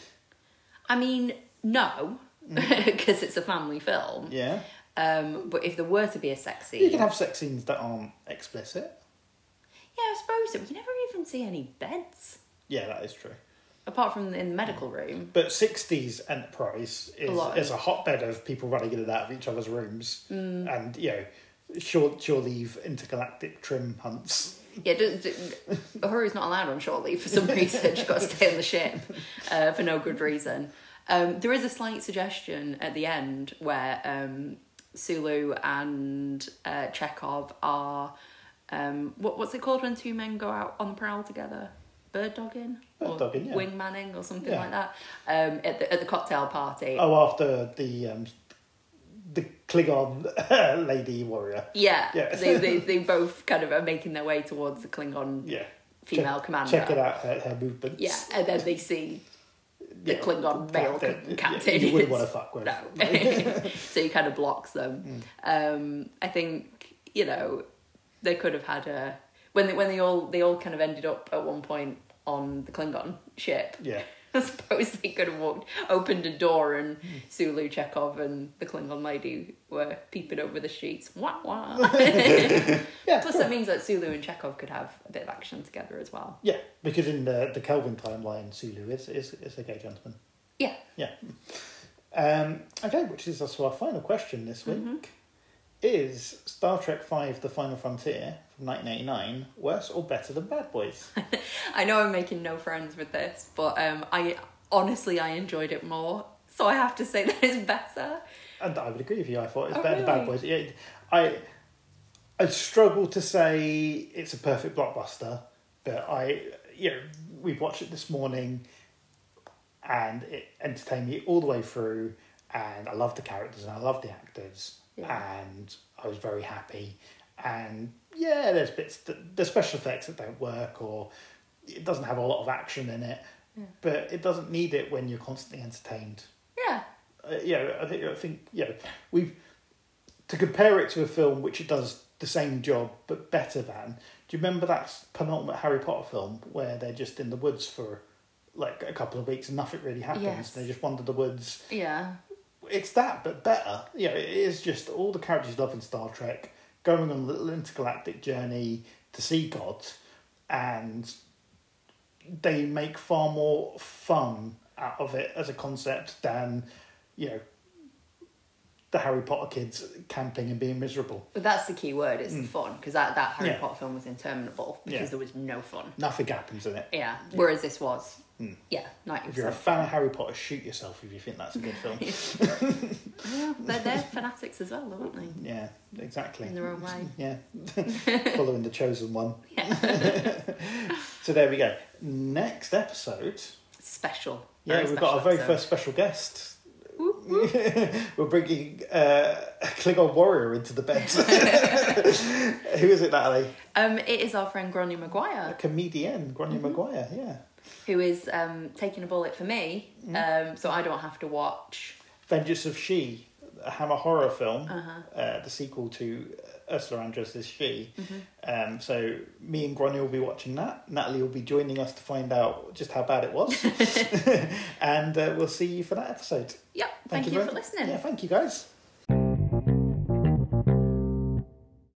[SPEAKER 2] I mean, no, because it's a family film.
[SPEAKER 1] Yeah.
[SPEAKER 2] Um, but if there were to be a sex scene,
[SPEAKER 1] You can have sex scenes that aren't explicit.
[SPEAKER 2] yeah, I suppose so. You never even see any beds
[SPEAKER 1] Yeah, that is true.
[SPEAKER 2] Apart from in the medical room.
[SPEAKER 1] But 60s Enterprise is,
[SPEAKER 2] A
[SPEAKER 1] is a hotbed of people running in and out of each other's rooms.
[SPEAKER 2] Mm.
[SPEAKER 1] And, you know, short, shore leave intergalactic trim hunts.
[SPEAKER 2] Yeah, d- d- not allowed on shore leave for some reason. She's got to stay on the ship uh, for no good reason. Um, there is a slight suggestion at the end where um, Sulu and uh, Chekov are um, what, what's it called when two men go out on the prowl together? Bird dogging?
[SPEAKER 1] Bird
[SPEAKER 2] or
[SPEAKER 1] dogging, yeah.
[SPEAKER 2] Wing manning or something
[SPEAKER 1] Yeah.
[SPEAKER 2] like that. Um, at, the, at the cocktail party.
[SPEAKER 1] Oh, after the um, the Klingon lady warrior.
[SPEAKER 2] Yeah,
[SPEAKER 1] Yeah.
[SPEAKER 2] They, they, they both kind of are making their way towards the Klingon
[SPEAKER 1] Yeah.
[SPEAKER 2] female
[SPEAKER 1] check,
[SPEAKER 2] commander.
[SPEAKER 1] Check it out, her, her movements.
[SPEAKER 2] Yeah, and then they see the
[SPEAKER 1] Yeah.
[SPEAKER 2] Klingon male
[SPEAKER 1] Captain.
[SPEAKER 2] ca-
[SPEAKER 1] Yeah, you wouldn't want to fuck with.
[SPEAKER 2] No. so he kind of blocks them. Um, I think you know they could have had a when they when they all they all kind of ended up at one point on the Klingon ship.
[SPEAKER 1] Yeah.
[SPEAKER 2] I suppose they could have walked, opened a door, and Sulu, Chekov, and the Klingon lady were peeping over the sheets. Wah wah.
[SPEAKER 1] Yeah.
[SPEAKER 2] Plus, that means that Sulu and Chekov could have a bit of action together as well.
[SPEAKER 1] Yeah, because in the, the Kelvin timeline, Sulu is, is, is a gay gentleman.
[SPEAKER 2] Yeah.
[SPEAKER 1] Yeah. Um, okay, which is also our final question this week. Is Star Trek V The Final Frontier from 1989 worse or better than Bad Boys?
[SPEAKER 2] I know I'm making no friends with this, but um, I honestly I enjoyed it more, so I have to say that it's better.
[SPEAKER 1] and I would agree with you. I thought it's
[SPEAKER 2] Oh,
[SPEAKER 1] better than Bad? Boys. Yeah, I I struggle to say it's a perfect blockbuster, but I you know we watched it this morning, and it entertained me all the way through, and I loved the characters and I loved the actors,
[SPEAKER 2] Yeah.
[SPEAKER 1] and I was very happy. And yeah, there's bits there's special effects that don't work, or it doesn't have a lot of action in it, but it doesn't need it when you're constantly entertained
[SPEAKER 2] Yeah,
[SPEAKER 1] uh, yeah, I think I think yeah, we've to compare it to a film which it does the same job but better than. Do you remember that penultimate Harry Potter film where they're just in the woods for like a couple of weeks and nothing really happens?
[SPEAKER 2] Yes.
[SPEAKER 1] They just wander the woods.
[SPEAKER 2] yeah,
[SPEAKER 1] It's that, but better. Yeah, it is just all the characters you love in Star Trek going on a little intergalactic journey to see God, and they make far more fun out of it as a concept than you know the Harry Potter kids camping and being miserable.
[SPEAKER 2] But that's the key word. It's fun because that that Harry
[SPEAKER 1] Mm. Yeah.
[SPEAKER 2] Potter film was interminable because
[SPEAKER 1] Yeah.
[SPEAKER 2] there was no fun.
[SPEAKER 1] Nothing happens in it.
[SPEAKER 2] Yeah. Whereas this was, yeah, ninety
[SPEAKER 1] If you're a fan of Harry Potter, shoot yourself if you think that's a good film.
[SPEAKER 2] Yeah, they're, they're fanatics as well, aren't they?
[SPEAKER 1] yeah, exactly.
[SPEAKER 2] In their own way.
[SPEAKER 1] Yeah, following the chosen one.
[SPEAKER 2] Yeah.
[SPEAKER 1] So there we go. Next episode.
[SPEAKER 2] Special.
[SPEAKER 1] Yeah, we've got our very
[SPEAKER 2] episode.
[SPEAKER 1] first special guest. We're bringing uh, a Klingon warrior into the bed. Who is it, Natalie?
[SPEAKER 2] Um, it is our friend
[SPEAKER 1] Grania
[SPEAKER 2] Maguire
[SPEAKER 1] comedian, Grania
[SPEAKER 2] Mm-hmm.
[SPEAKER 1] Maguire. Yeah.
[SPEAKER 2] Who is um, taking a bullet for me,
[SPEAKER 1] Mm.
[SPEAKER 2] um, so I don't have to watch.
[SPEAKER 1] Vengeance of She, a Hammer horror film,
[SPEAKER 2] Uh-huh.
[SPEAKER 1] uh, the sequel to Ursula Andress' is She.
[SPEAKER 2] Mm-hmm.
[SPEAKER 1] Um, so me and Grania will be watching that. Natalie will be joining us to find out just how bad it was. and uh, we'll see you for that episode.
[SPEAKER 2] Yep. Thank, you,
[SPEAKER 1] very-
[SPEAKER 2] for listening.
[SPEAKER 1] Yeah, thank you guys.